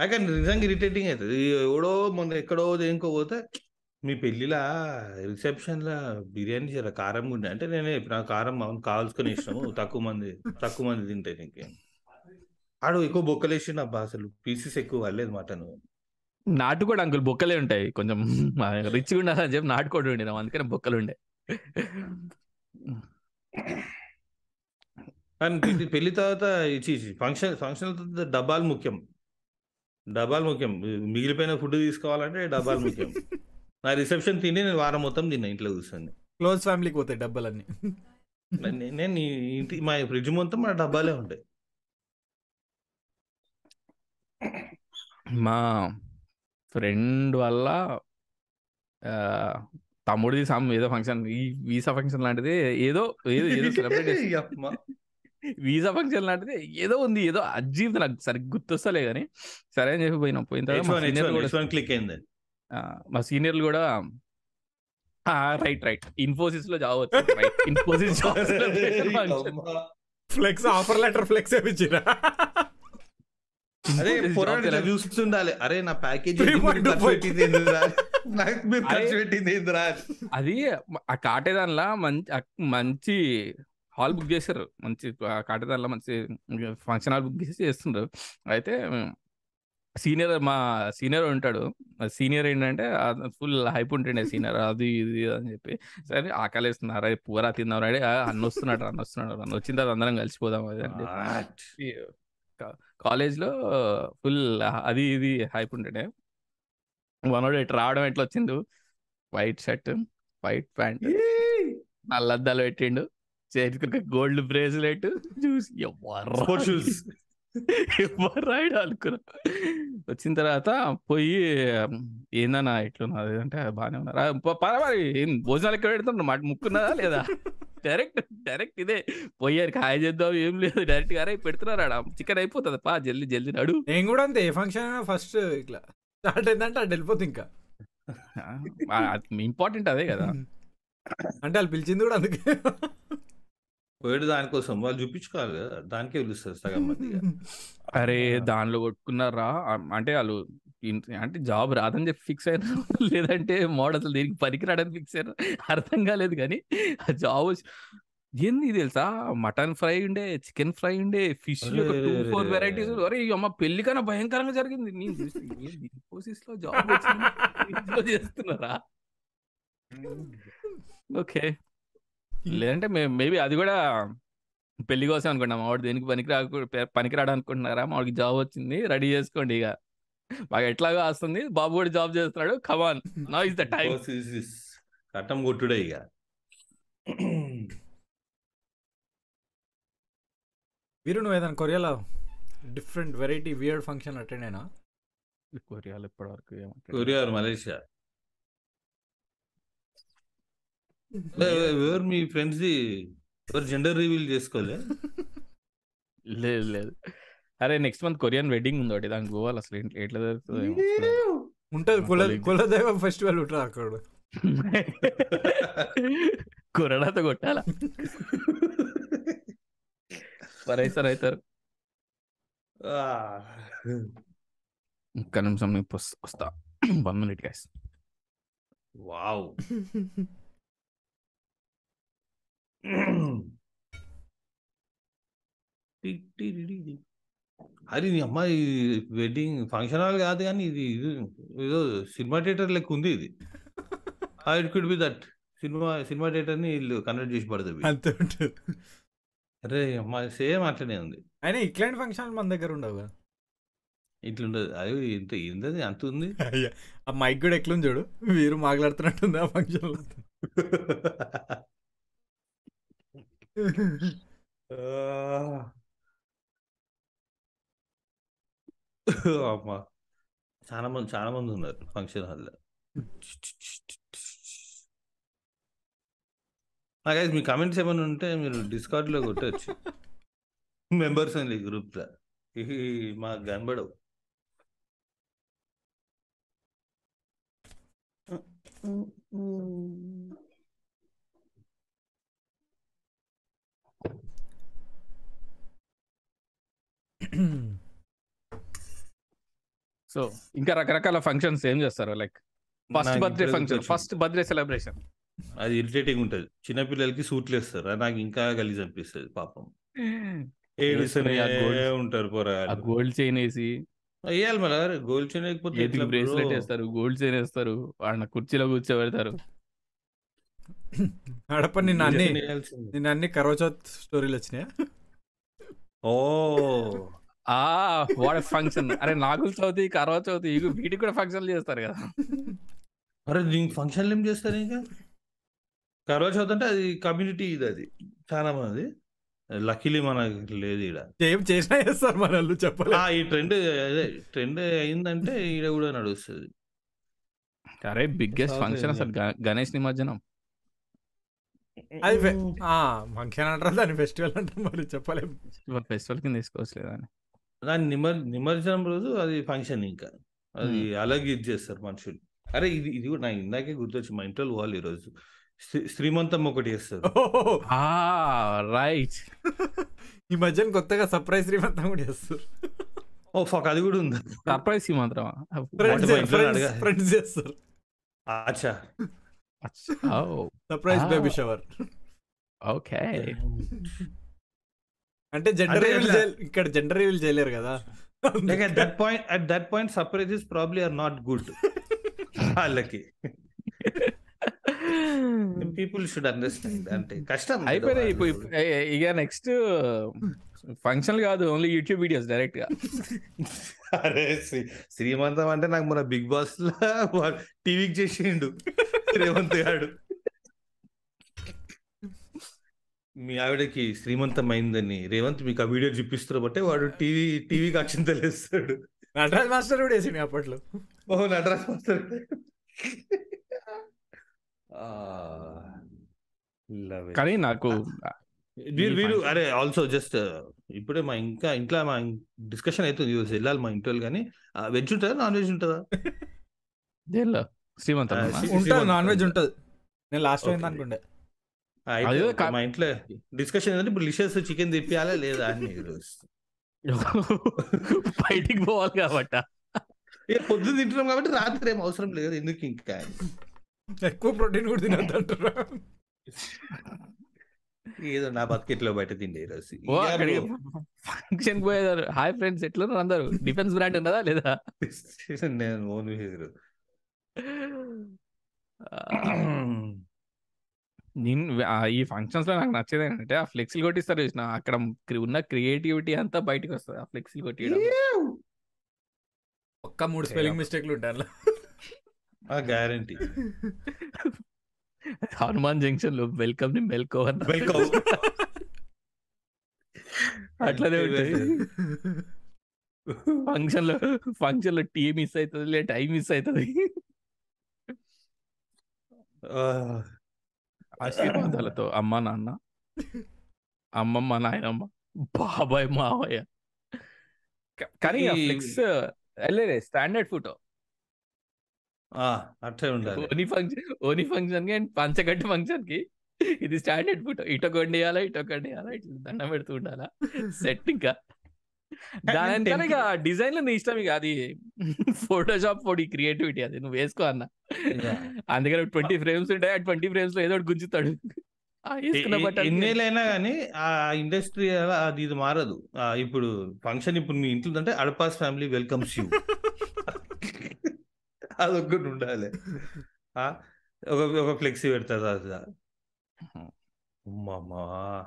అక్కడ నిజంగా ఇరిటేటింగ్ అవుతుంది. ఎవడో మొన్న ఎక్కడో దేనికో పోతే మీ పెళ్ళిలా రిసెప్షన్ లా బిర్యానీ జర కారం ఉండే అంటే నేనే నాకు కారం అవును కావాల్సుకొని ఇష్టము. తక్కువ మంది తక్కువ మంది తింటే నీకు? ఆడు ఎక్కువ బొక్కలేసిండు అబ్బా అసలు. పీసెస్ ఎక్కువ వాళ్ళేది మటన్. నాటుకోడి అంకుల్ బొక్కలే ఉంటాయి. కొంచెం రిచ్గా ఉండాలని చెప్పి నాటుకోడి ఉండినాం అందుకని బొక్కలు ఉండే. కానీ పెళ్ళి- పెళ్ళి తర్వాత ఫంక్షన్ ఫంక్షన్ తర్వాత డబ్బాలు ముఖ్యం. డబ్బాలు ముఖ్యం. మిగిలిపోయిన ఫుడ్ తీసుకోవాలంటే డబ్బాలు ముఖ్యం. నా రిసెప్షన్ తిని నేను వారం మొత్తం తిన్నా ఇంట్లో కూర్చొని. క్లోజ్ ఫ్యామిలీకి పోతాయి డబ్బాలన్నీ. నేను ఇంటి మా ఫ్రిడ్జ్ మొత్తం మన డబ్బాలే ఉంటాయి. మా ఫ్రెండ్ వల్ల ఆ, తమ్ముడిది సమ్ ఏదో ఫంక్షన్ ఈ వీసా ఫంక్షన్ లాంటిది ఏదో ఏదో ఏదో సెలబ్రేట్. [laughs] వీసా ఫంక్షన్ లాంటిది ఏదో ఉంది ఏదో అజీబ్ నాకు సరిగ్గా గుర్తొస్తలే కానీ సరే అని చెప్పి పోయినాం. పోయిన తర్వాత మా H1, సీనియర్లు H1, కూడా H1 క్లిక్ అయింది. ఆ, మా సీనియర్లు కూడా right right ఇన్ఫోసిస్లో job Infosys job flex offer letter flex వేపించిరా అదే పోరాడు చూస్తుండాలి అరే నా ప్యాకేజ్ అరే. అది ఆ కాటేదాన్లా మంచి మంచి హాల్ బుక్ చేశారు. మంచి కాటేదాన్లా మంచి ఫంక్షన్ హాల్ బుక్ చేసి చేస్తుండ్రు. అయితే సీనియర్ మా సీనియర్ ఉంటాడు. సీనియర్ ఏంటంటే ఫుల్ హైప్ ఉంటుండే సీనియర్ అది ఇది అని చెప్పి. సరే ఆకలి వేస్తున్నారు అరే పూరా తిన్నారు అడే అన్న వస్తున్నాడు అన్న వస్తున్నాడు అన్న వచ్చిన తర్వాత అందరం కలిసిపోదాం అది అంటే What? కాలేజ్లో ఫుల్ అది ఇది హైప్ ఉంటుండే మనోడు ఇటు రావడం ఎట్లా వచ్చిండు వైట్ షర్ట్ వైట్ ప్యాంట్ నల్లద్దాలు పెట్టిండు చేతికి గోల్డ్ బ్రేస్లెట్ చూసి Sport shoes. ఎవరు రాయడం అనుకున్నా. వచ్చిన తర్వాత పోయి ఏందన్నా ఇట్లున్నది అంటే బాగానే ఉన్నారు "ఆ, ప- పద మరి ఏం భోజనాలు ఎక్కడ పెడుతున్నారు మాట ముక్కున్నదా లేదా? డైరెక్ట్ డైరెక్ట్ ఇదే. పోయారు హాయ్ చేద్దాం ఏం లేదు. డైరెక్ట్ అరే పెడుతున్నారు ఆడ? చికెన్ అయిపోతుంది? పా జల్దీ జల్దీ నడు. నేను కూడా అంతే ఏ ఫంక్షన్ ఫస్ట్ ఇట్లా స్టార్ట్ అయిందంటే అటు వెళ్ళిపోతుంది ఇంకా. ఇంపార్టెంట్ అదే కదా. అంటే వాళ్ళు పిలిచింది కూడా అందుకే. పోయాడు దానికోసం వాళ్ళు చూపించుకోవాలి కదా దానికే పిలుస్తారు సగం మంది. అరే దానిలో కొట్టుకున్నారా? అంటే వాళ్ళు అంటే జాబ్ రాదని చెప్పి ఫిక్స్ అయినా [laughs] లేదంటే మోడల్ దీనికి పనికిరాడని ఫిక్స్ అయినా [laughs] అర్థం కాలేదు కానీ ఆ జాబ్ వచ్చి- ఏంది తెలుసా? మటన్ ఫ్రై ఉండే చికెన్ ఫ్రై ఉండే ఫిష్ ఫోర్ వెరైటీస్ అరే. అమ్మ పెళ్ళి కన్నా భయంకరంగా జరిగింది. నేను జాబ్ ఇంట్లో చేస్తున్నారా [laughs] ఓకే. లేదంటే మేబీ అది కూడా పెళ్ళి కోసం అనుకుంటా మావాడు దేనికి పనికి రా అనుకుంటున్నారా మావాడికి జాబ్ వచ్చింది రెడీ చేసుకోండి ఇక. మాకు ఎట్లాగో వస్తుంది బాబు కూడా జాబ్ చేస్తున్నాడు కమాన్ నా ఇస్ ద టైం. కట్టం కొట్టుడే ఇక. వీరు నువ్వు ఏదైనా కొరియాలో different variety weird function attend అయినా? కొరియాలో ఇప్పటి వరకు కొరియా మలేషియా. ఎవరు మీ ఫ్రెండ్స్ ది? ఎవరు జెండర్ రివీల్ చేసుకోలే? లేదు లేదు. అరే నెక్స్ట్ మంత్ కొరియన్ వెడ్డింగ్ ఉంది ఒకటి దానికి పోవాలి అసలు. ఎట్లా- ఎట్లా జరుగుతుందో. ఉంటది కుల. కులదైవ ఫెస్టివల్ ఉంటుంది అక్కడ. [laughs] కొరడాతో కొట్టాలా? పరైసారు అవుతారు ఒక్క నిమిషం వస్తా. One minute guys wow. [laughs] [clears throat] అది నీ అమ్మాయి వెడ్డింగ్ ఫంక్షన్ హాల్ కాదు కానీ ఇది ఇది ఏదో సినిమా థియేటర్ లెక్క ఉంది ఇది. It could be that cinema cinema థియేటర్ని వీళ్ళు కన్వర్ట్ చేసి పడుతుంది అంతే అరే అమ్మాయి సేమ్ అట్లనే ఉంది. అయినా ఇట్లాంటి ఫంక్షన్ మన దగ్గర ఉండవు కదా. ఇట్లుండదు. అది ఇంత ఏంటది అంత ఉంది. [laughs] అయ్యా ఆ మైక్ కూడా ఎట్లుంది చూడు. వీరు మాట్లాడుతున్నట్టుంది ఆ ఫంక్షన్ [laughs] [laughs] అమ్మా. చాలా మంది చాలా మంది ఉన్నారు ఫంక్షన్ హాల్లో. గైస్ మీ కమెంట్స్ ఏమైనా ఉంటే మీరు డిస్కౌంట్లో కొట్టచ్చు. మెంబర్స్ ఓన్లీ గ్రూప్లో. ఇవి మాకు కనబడవు. [clears throat] సో ఇంకా రకరకాల ఫంక్షన్స్ ఏం చేస్తారు? Like first birthday function. First birthday celebration అది ఇరిటేటింగ్ ఉంటది. చిన్నపిల్లలకి సూట్లు వేస్తారు? నాకు ఇంకా గలీజ్ అనిపిస్తుంది పాపం. [laughs] ఉంటారు ఆ పోరాలు గోల్డ్ చైన్ వేసి వేయాలి మళ్ళీ గోల్డ్ చైన్ వేయకపోతే బ్రేస్లెట్? వేస్తారు? గోల్డ్ చైన్ వేస్తారు. వాళ్ళ కుర్చీలో కూర్చోబెడతారు. అడప నిన్న అన్ని Gold chain వేయాల్సిందే. నిన్న అన్ని కరోచౌత్ స్టోరీలు వచ్చినాయా? ఓ. [laughs] ఆ వాడ ఫంక్షన్. అరే నాగుల చవితి కరవ చవితి వీటికి కూడా ఫంక్షన్లు చేస్తారు కదా. అరే దీనికి ఫంక్షన్లు ఏం చేస్తారు ఇంకా? కరోనా చౌత్ అంటే అది కమ్యూనిటీ ఇది అది. చాలా మంది. లక్కీలీ మనకి లేదు ఈడ. ఏం చేసినా చేస్తారు మన చెప్పలే. ఆ, ఈ ట్రెండ్ అదే ట్రెండ్ అయిందంటే ఈడ కూడా నడుస్తుంది. అరే బిగ్గెస్ట్ ఫంక్షన్. అసలు గణేష్ నిమజ్జనం. అది ఫంక్షన్ అంటారు దాని ఫెస్టివల్ అంటారు మరి చెప్పలేము ఫెస్టివల్ కింద తీసుకోవచ్చు అని దాని నిమర్ నిమజ్జనం రోజు అది ఫంక్షన్ ఇంకా. అది. అలాగే ఇది చేస్తారు మనుషులు. అరే ఇది ఇది కూడా నాకు ఇందాకే గుర్తొచ్చి మా ఇంట్లో వాళ్ళు ఈరోజు. శ్రీ- శ్రీమంతం ఒకటి చేస్తారు. రైట్ [laughs] ఈ మధ్యన కొత్తగా సర్ప్రైజ్ శ్రీమంతం కూడా చేస్తారు. ఓ ఫక్ అది కూడా ఉంది? Surprise friends. ఫ్రెండ్స్ చేస్తారు అచ్చా. సర్ప్రైజ్. బేబీ షవర్ ఓకే అంటే జెండర్? ఇక్కడ జెండర్ రివీల్ చేయలేరు కదా. At that point at that point surprises probably are not good వాళ్ళకి. పీపుల్ షుడ్ అండర్స్టాండ్ అంటే కష్టం అయిపోయినాయి ఇప్పుడు ఇక నెక్స్ట్ ఫంక్షన్ కాదు ఓన్లీ యూట్యూబ్ వీడియోస్ డైరెక్ట్గా. అరే శ్రీ- శ్రీమంతం అంటే నాకు మన బిగ్ బాస్ లా టీవీకి చేసిండు. రేవంత్ గాడు. మీ ఆవిడకి శ్రీమంతం అయిందని రేవంత్ మీకు ఆ వీడియో చూపిస్తారు బట్టే వాడు టీవీ టీవీకి అక్షింతలేస్తాడు నటరాజ్ మాస్టర్ కూడా వేసింది అప్పట్లో. ఓ నటరాజ్ మాస్టర్. కానీ నాకు వీరు వీరు అరే ఆల్సో జస్ట్ ఇప్పుడే మా ఇంకా ఇంట్లో మా డిస్కషన్ అవుతుంది ఈరోజు వెళ్ళాలి మా ఇంట్లో కానీ వెజ్ ఉంటుందా నాన్ వెజ్ ఉంటుందా శ్రీమంతం ఉంటుంది నాన్ వెజ్ ఉంటుంది. నేను లాస్ట్ టైం. అనుకుంటే అయితే మా ఇంట్లో డిస్కషన్ ఏంటంటే ఇప్పుడు లిషస్ చికెన్ తెప్పియాలా లేదా అని [laughs] బయటికి పోవాలి కాబట్టి. ఇక పొద్దున్న తింటున్నాం కాబట్టి రాత్రి ఏం అవసరం లేదు ఎందుకు ఇంకా ఎక్కువ ప్రోటీన్ కూడా తినద్దు అంటారు ఏదో నా బతికెట్లో బయట తిండే ఈరోజు. ఫంక్షన్ పోయేదారు. హాయ్ ఫ్రెండ్స్ ఎట్లున్నారు అందరు? డిఫెన్స్ బ్రాండ్ ఉన్నదా లేదా? [laughs] నేను ఓన్ బిహేవియర్ నేను ఈ ఫంక్షన్స్లో నాకు నచ్చేది ఏంటంటే ఆ ఫ్లెక్సీలు కొట్టిస్తారు చూసిన అక్కడ ఉన్న క్రియేటివిటీ అంతా బయటకు వస్తుంది ఆ ఫ్లెక్సీలు కొట్టియడం. ఒక్క మూడు స్పెల్లింగ్ మిస్టేక్లు. ఆ గ్యారంటీ [laughs] హనుమాన్ జంక్షన్లో వెల్కమ్ని మెల్కో అన్న వెల్కమ్ అట్లనే ఉంటాయి. ఫంక్షన్లో ఫంక్షన్లో టీ మిస్ అవుతుంది లే టైం మిస్ అవుతుంది ఆశీర్వాదాలతో అమ్మ నాన్న అమ్మమ్మ నాయనమ్మ బాబాయ్ మావయ్య. కానీ ఫ్లెక్స్ స్టాండర్డ్ ఫోటో. ఆ, అట్లే ఉండాలి. ఓనీ ఫంక్షన్ ఓనీ ఫంక్షన్కి అండ్ పంచగట్టి ఫంక్షన్కి ఇది స్టాండర్డ్ ఫోటో. ఇటో కొండియాలా ఇటో కొండియాలా ఇట్లా దండం పెడుతూ ఉండాలా? సెట్ ఇంకా. దాని వెనకాల ఇక డిజైన్లు నీ ఇష్టం ఇక అది. ఫోటోషాప్ ఫోటో క్రియేటివిటీ అది. నువ్వు వేసుకో అన్న. అందుకని ట్వంటీ ఫ్రేమ్స్ ఉంటాయి. ఆ ట్వంటీ ఫ్రేమ్స్లో ఏదో ఒకటి గుంజుతాడు. ఎన్నేళ్ళైనా కానీ ఆ ఇండస్ట్రీ అది ఇది మారదు. ఇప్పుడు ఫంక్షన్ ఇప్పుడు మీ ఇంట్లో అంటే అడపాస్ ఫ్యామిలీ వెల్కమ్స్ యూ. అదొక్కటి ఉండాలి. ఒక ఒక ఫ్లెక్సీ పెడతారు అది. అమ్మమ్మా.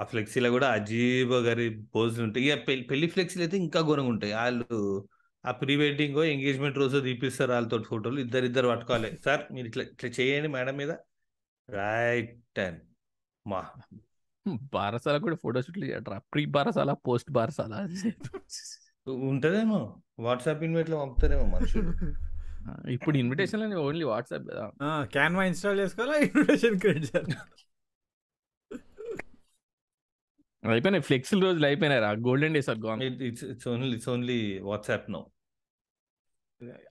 ఆ ఫ్లెక్సీలో కూడా అజీబ్ గారి పోజులు ఉంటాయి. ఇక పెళ్ళి పెళ్ళి ఫ్లెక్సీలు అయితే ఇంకా ఘోరంగా ఉంటాయి. వాళ్ళు ఆ ప్రీ వెడ్డింగ్ ఎంగేజ్మెంట్ రోజు తీపిస్తారు వాళ్ళతో ఫోటోలు. ఇద్దరు ఇద్దరు పట్టుకోవాలి. సార్ మీరు ఇట్లా ఇట్లా చేయండి మేడం మీద. రైట్ అండ్ మా. బారసాల కూడా ఫోటో షూట్లు చేయటరా ప్రీ బారసాల పోస్ట్ బారసాల ఉంటదేమో. వాట్సాప్ ఇన్వైట్లో పంపుతారేమో మనుషులు. ఇప్పుడు ఇన్విటేషన్ ఓన్లీ వాట్సాప్ కదా. క్యాన్వా ఇన్స్టాల్ చేసుకోవాలా? ఇన్విటేషన్ క్రియేట్ చేయాలి? అయిపోయినాయి. ఫ్లెక్సిల్ రోజులు అయిపోయినాయి రా golden days are gone it's it's only it's only WhatsApp no.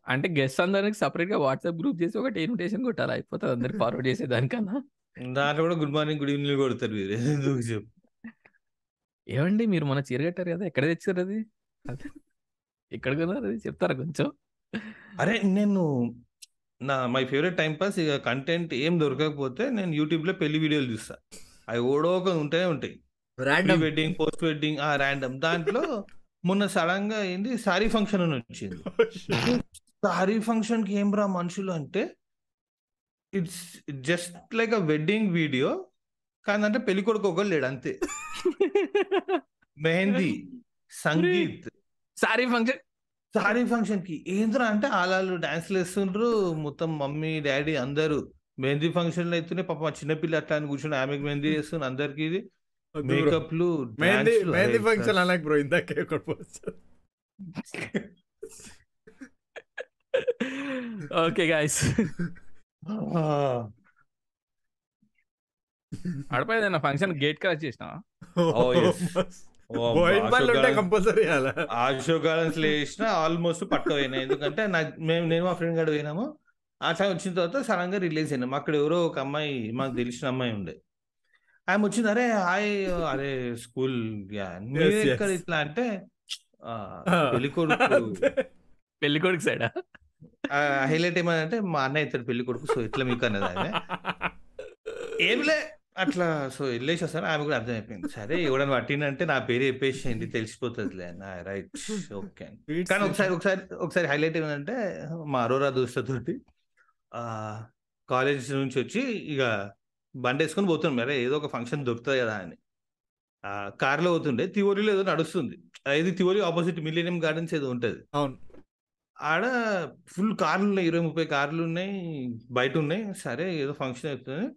అంటే గెస్ట్ అందరికి సపరేట్గా వాట్సాప్ గ్రూప్ చేసి ఒకటి ఇన్విటేషన్ కొట్టాలి. అయిపోతుంది అందరికి ఫార్వర్డ్ చేసే దానికన్నా దాంట్లో కూడా గుడ్ మార్నింగ్ గుడ్ ఈవినింగ్ కొడతారు మీరు. చెప్పు. ఏమండి మీరు మన చీర కట్టారు కదా ఎక్కడ తెచ్చారు అది? ఎక్కడ కొన్నారు అది? చెప్తారా కొంచెం? అరే నేను నా మై ఫేవరెట్ టైం పాస్ ఇక కంటెంట్ ఏం దొరకకపోతే నేను యూట్యూబ్లో పెళ్ళి వీడియోలు చూస్తా. అవి ఓడో ఒక ఉంటూనే ఉంటాయి. Pre random wedding post wedding ఆ ర్యాండమ్ దాంట్లో మొన్న సడన్గా ఏంది? సారీ ఫంక్షన్ అని వచ్చింది. సారీ ఫంక్షన్కి ఏం రా మనుషులు అంటే it's just like a wedding video కానీ అంటే పెళ్ళి కొడుకు ఒకళ్ళు లేడు అంతే. మెహందీ సంగీత్. సారీ ఫంక్షన్ సారీ ఫంక్షన్కి. ఏంద్రా అంటే ఆలాలు డాన్స్లు వేస్తుండ్రు మొత్తం మమ్మీ డాడీ అందరూ. మెహందీ ఫంక్షన్లు అవుతున్నాయి పాప చిన్నపిల్ల అట్లా అని కూర్చొని ఆమెకి మెహందీ చేస్తుంది అందరికి ఇది. మేకప్లు మెహందీ మెహందీ ఫంక్షన్ అలాగే బ్రో ఇందాకే ఒకటి పోస్ట్ ఓకే గాయస్ ఆ, అడపేదన్న ఫంక్షన్ గేట్ క్రాస్ చేసిన Oh, కంపల్సరీ అలా. అశోక్ గార్డెన్స్లో వేసిన ఆల్మోస్ట్ పట్టుకపోయినాయి ఎందుకంటే నాకు మేము నేను మా ఫ్రెండ్ గడ పోయినాము. అట్లా వచ్చిన తర్వాత సడన్గా రిలీజ్ అయినాము అక్కడ ఎవరో ఒక అమ్మాయి మాకు తెలిసిన అమ్మాయి ఉండే. ఆమె వచ్చింది అరే హాయ్ అరే స్కూల్. ఎక్కడ ఇట్లా అంటే ఆ, పెళ్ళి కొడుకు పెళ్ళి కొడుకు సైడా? హైలైట్ ఏమని అంటే మా అన్నయ్య ఇతడు పెళ్ళి కొడుకు సో ఇట్లా మీకు అన్నది ఆమె? ఏంలే అట్లా సో వెళ్ళేసి వస్తాను ఆమె కూడా అర్థమైపోయింది సరే ఎవడని పట్టిందంటే నా పేరు చెప్పేసేయండి తెలిసిపోతుందిలే. రైట్ ఓకే కానీ ఒకసారి ఒకసారి ఒకసారి హైలైట్ ఏమంటే మా అరోరా దోస్తతోటి కాలేజ్ నుంచి వచ్చి ఇక బండి వేసుకొని పోతున్నాం. మరి ఏదో ఒక ఫంక్షన్ దొరుకుతుంది కదా అని. ఆ కార్లో పోతుండే. తివోలిలో ఏదో నడుస్తుంది. ఇది తివోలి ఆపోజిట్ మిలీనియం గార్డెన్స్ ఏదో ఉంటది. అవును. ఆడ ఫుల్ కార్లు ఉన్నాయి ఇరవై ముప్పై కార్లు ఉన్నాయి బయట ఉన్నాయి సరే ఏదో ఫంక్షన్ అవుతుంది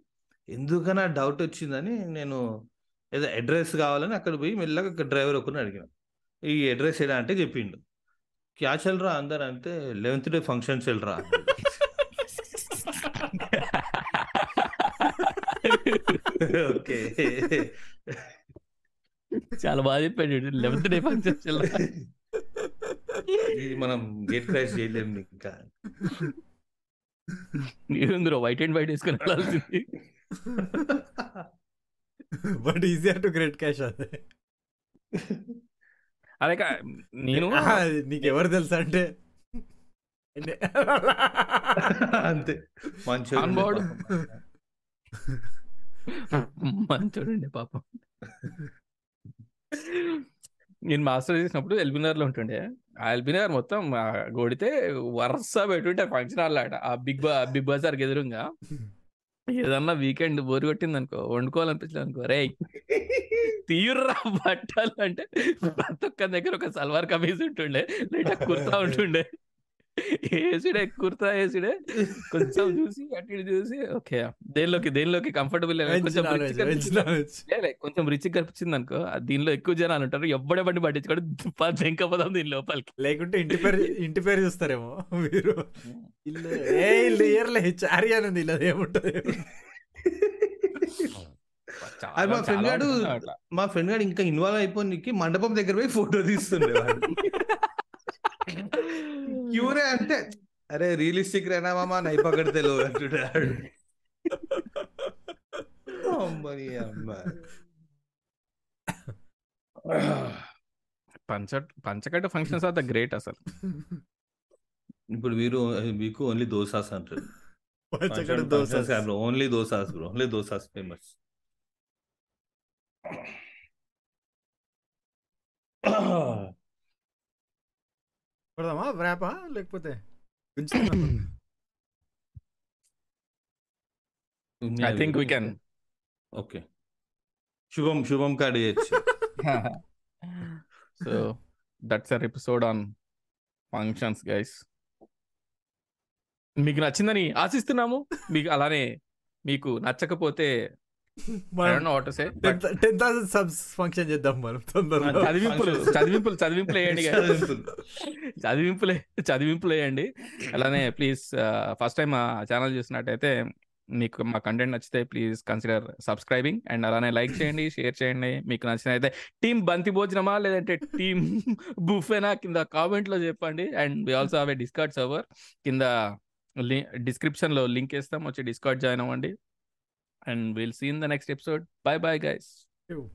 ఎందుకన్నా డౌట్ వచ్చిందని నేను ఏదో అడ్రస్ కావాలని అక్కడ పోయి మెల్లగా డ్రైవర్ ఒకరిని అడిగిన. ఈ అడ్రస్ ఏడా అంటే చెప్పిండు. క్యా చల్రా అందరు? అంటే లెవెన్త్ డే ఫంక్షన్ చల్రా ఓకే. చాలా బాగా చెప్పాడు లెవెన్త్ డే ఫంక్షన్ మనం గేట్ క్రాష్ చేయలేము ఇంకా. మీరు వైట్ అండ్ వైట్ వేసుకొని వెళ్ళాల్సింది. But easier to gate crash అదే. అదే కా- నేను? ఆ, నీకు ఎవరు తెలుసా అంటే? అంతే. మంచి Onboard. [laughs] మంచోడండి పాపం. నేను మాస్టర్ చేసినప్పుడు ఎల్బినార్లో ఉంటుండే. ఆ ఎల్బినార్ మొత్తం కొడితే వరుస పెట్టుంటే ఫంక్షన్ హాల్ ఆట ఆ బిగ్ బా బిగ్ బజార్ ఎదురుగా ఏదన్నా వీకెండ్ బోరు కొట్టింది అనుకో వండుకోవాలనిపించలేదు అనుకో రే తీయుర్రా బట్టలు అంటే ప్రతి ఒక్క దగ్గర ఒక సల్వార్ కమీజ్ ఉంటుండే లేదా కుర్తా ఉంటుండే. ఏసుడే కుర్తా ఏసుడే కొంచెం చూసి అటు ఇటు చూసి ఓకే. దేనిలోకి దేనిలోకి కంఫర్టబుల్ కొంచెం రిచ్ కనిపించింది అనుకో. ఆ దీనిలో ఎక్కువ జనాలు ఉంటారు. ఎవ్వడే బండి పట్టించుకోడు. వెంకపోదాం దీని లోపలికి. లేకుంటే ఇంటి పేరు ఇంటి పేరు చూస్తారేమో మీరు. ఇల్లు [laughs] ఏ ఇల్లు ఇయర్లే చారి అని ఉంది ఇలా ఏముంటది అది మా ఫ్రెండ్ గాడు. మా ఫ్రెండ్ గాడు ఇంకా ఇన్వాల్వ్ అయిపోయి మండపం దగ్గర పోయి ఫోటో [laughs] తీస్తుండేవాడు క్యూరే అంటే అరే రియలిస్టిక్ రేనా మామ నై పకడితే అంటున్నాడు అమ్మని అమ్మ పంచ పంచకట్టు ఫంక్షన్స్ ఆర్ ద గ్రేట్ అసలు ఇప్పుడు వీరు మీకు ఓన్లీ దోసాస్ అంటారు పచ్చకడ dosa only dosas bro only dosas famous కొడదామా ర్యాపా లేకపోతే? I think we can okay. శుభం శుభం కాడి so that's our episode on functions guys మీకు నచ్చిందని ఆశిస్తున్నాము. మీకు అలానే మీకు నచ్చకపోతే టెన్ థౌసండ్ సబ్స్ ఫంక్షన్ చేద్దాం మనం తొందరలో. చదివింపులు చదివింపులు చదివింపులు వేయండి. చదివింపులే. చదివింపులు వేయండి. అలానే ప్లీజ్ ఫస్ట్ టైం మా ఛానల్ చూసినట్టయితే మీకు మా కంటెంట్ నచ్చితే ప్లీజ్ కన్సిడర్ సబ్స్క్రైబింగ్ అండ్ అలానే లైక్ చేయండి షేర్ చేయండి. మీకు నచ్చినైతే టీం బంతి భోజనమా లేదంటే టీం బుఫేనా కింద కామెంట్లో చెప్పండి. And we also have a Discord server కింద డిస్క్రిప్షన్లో లింక్ ఇస్తాం వచ్చి డిస్కార్డ్ జాయిన్ అవ్వండి. and we'll see you in the next episode. Bye bye, guys. You.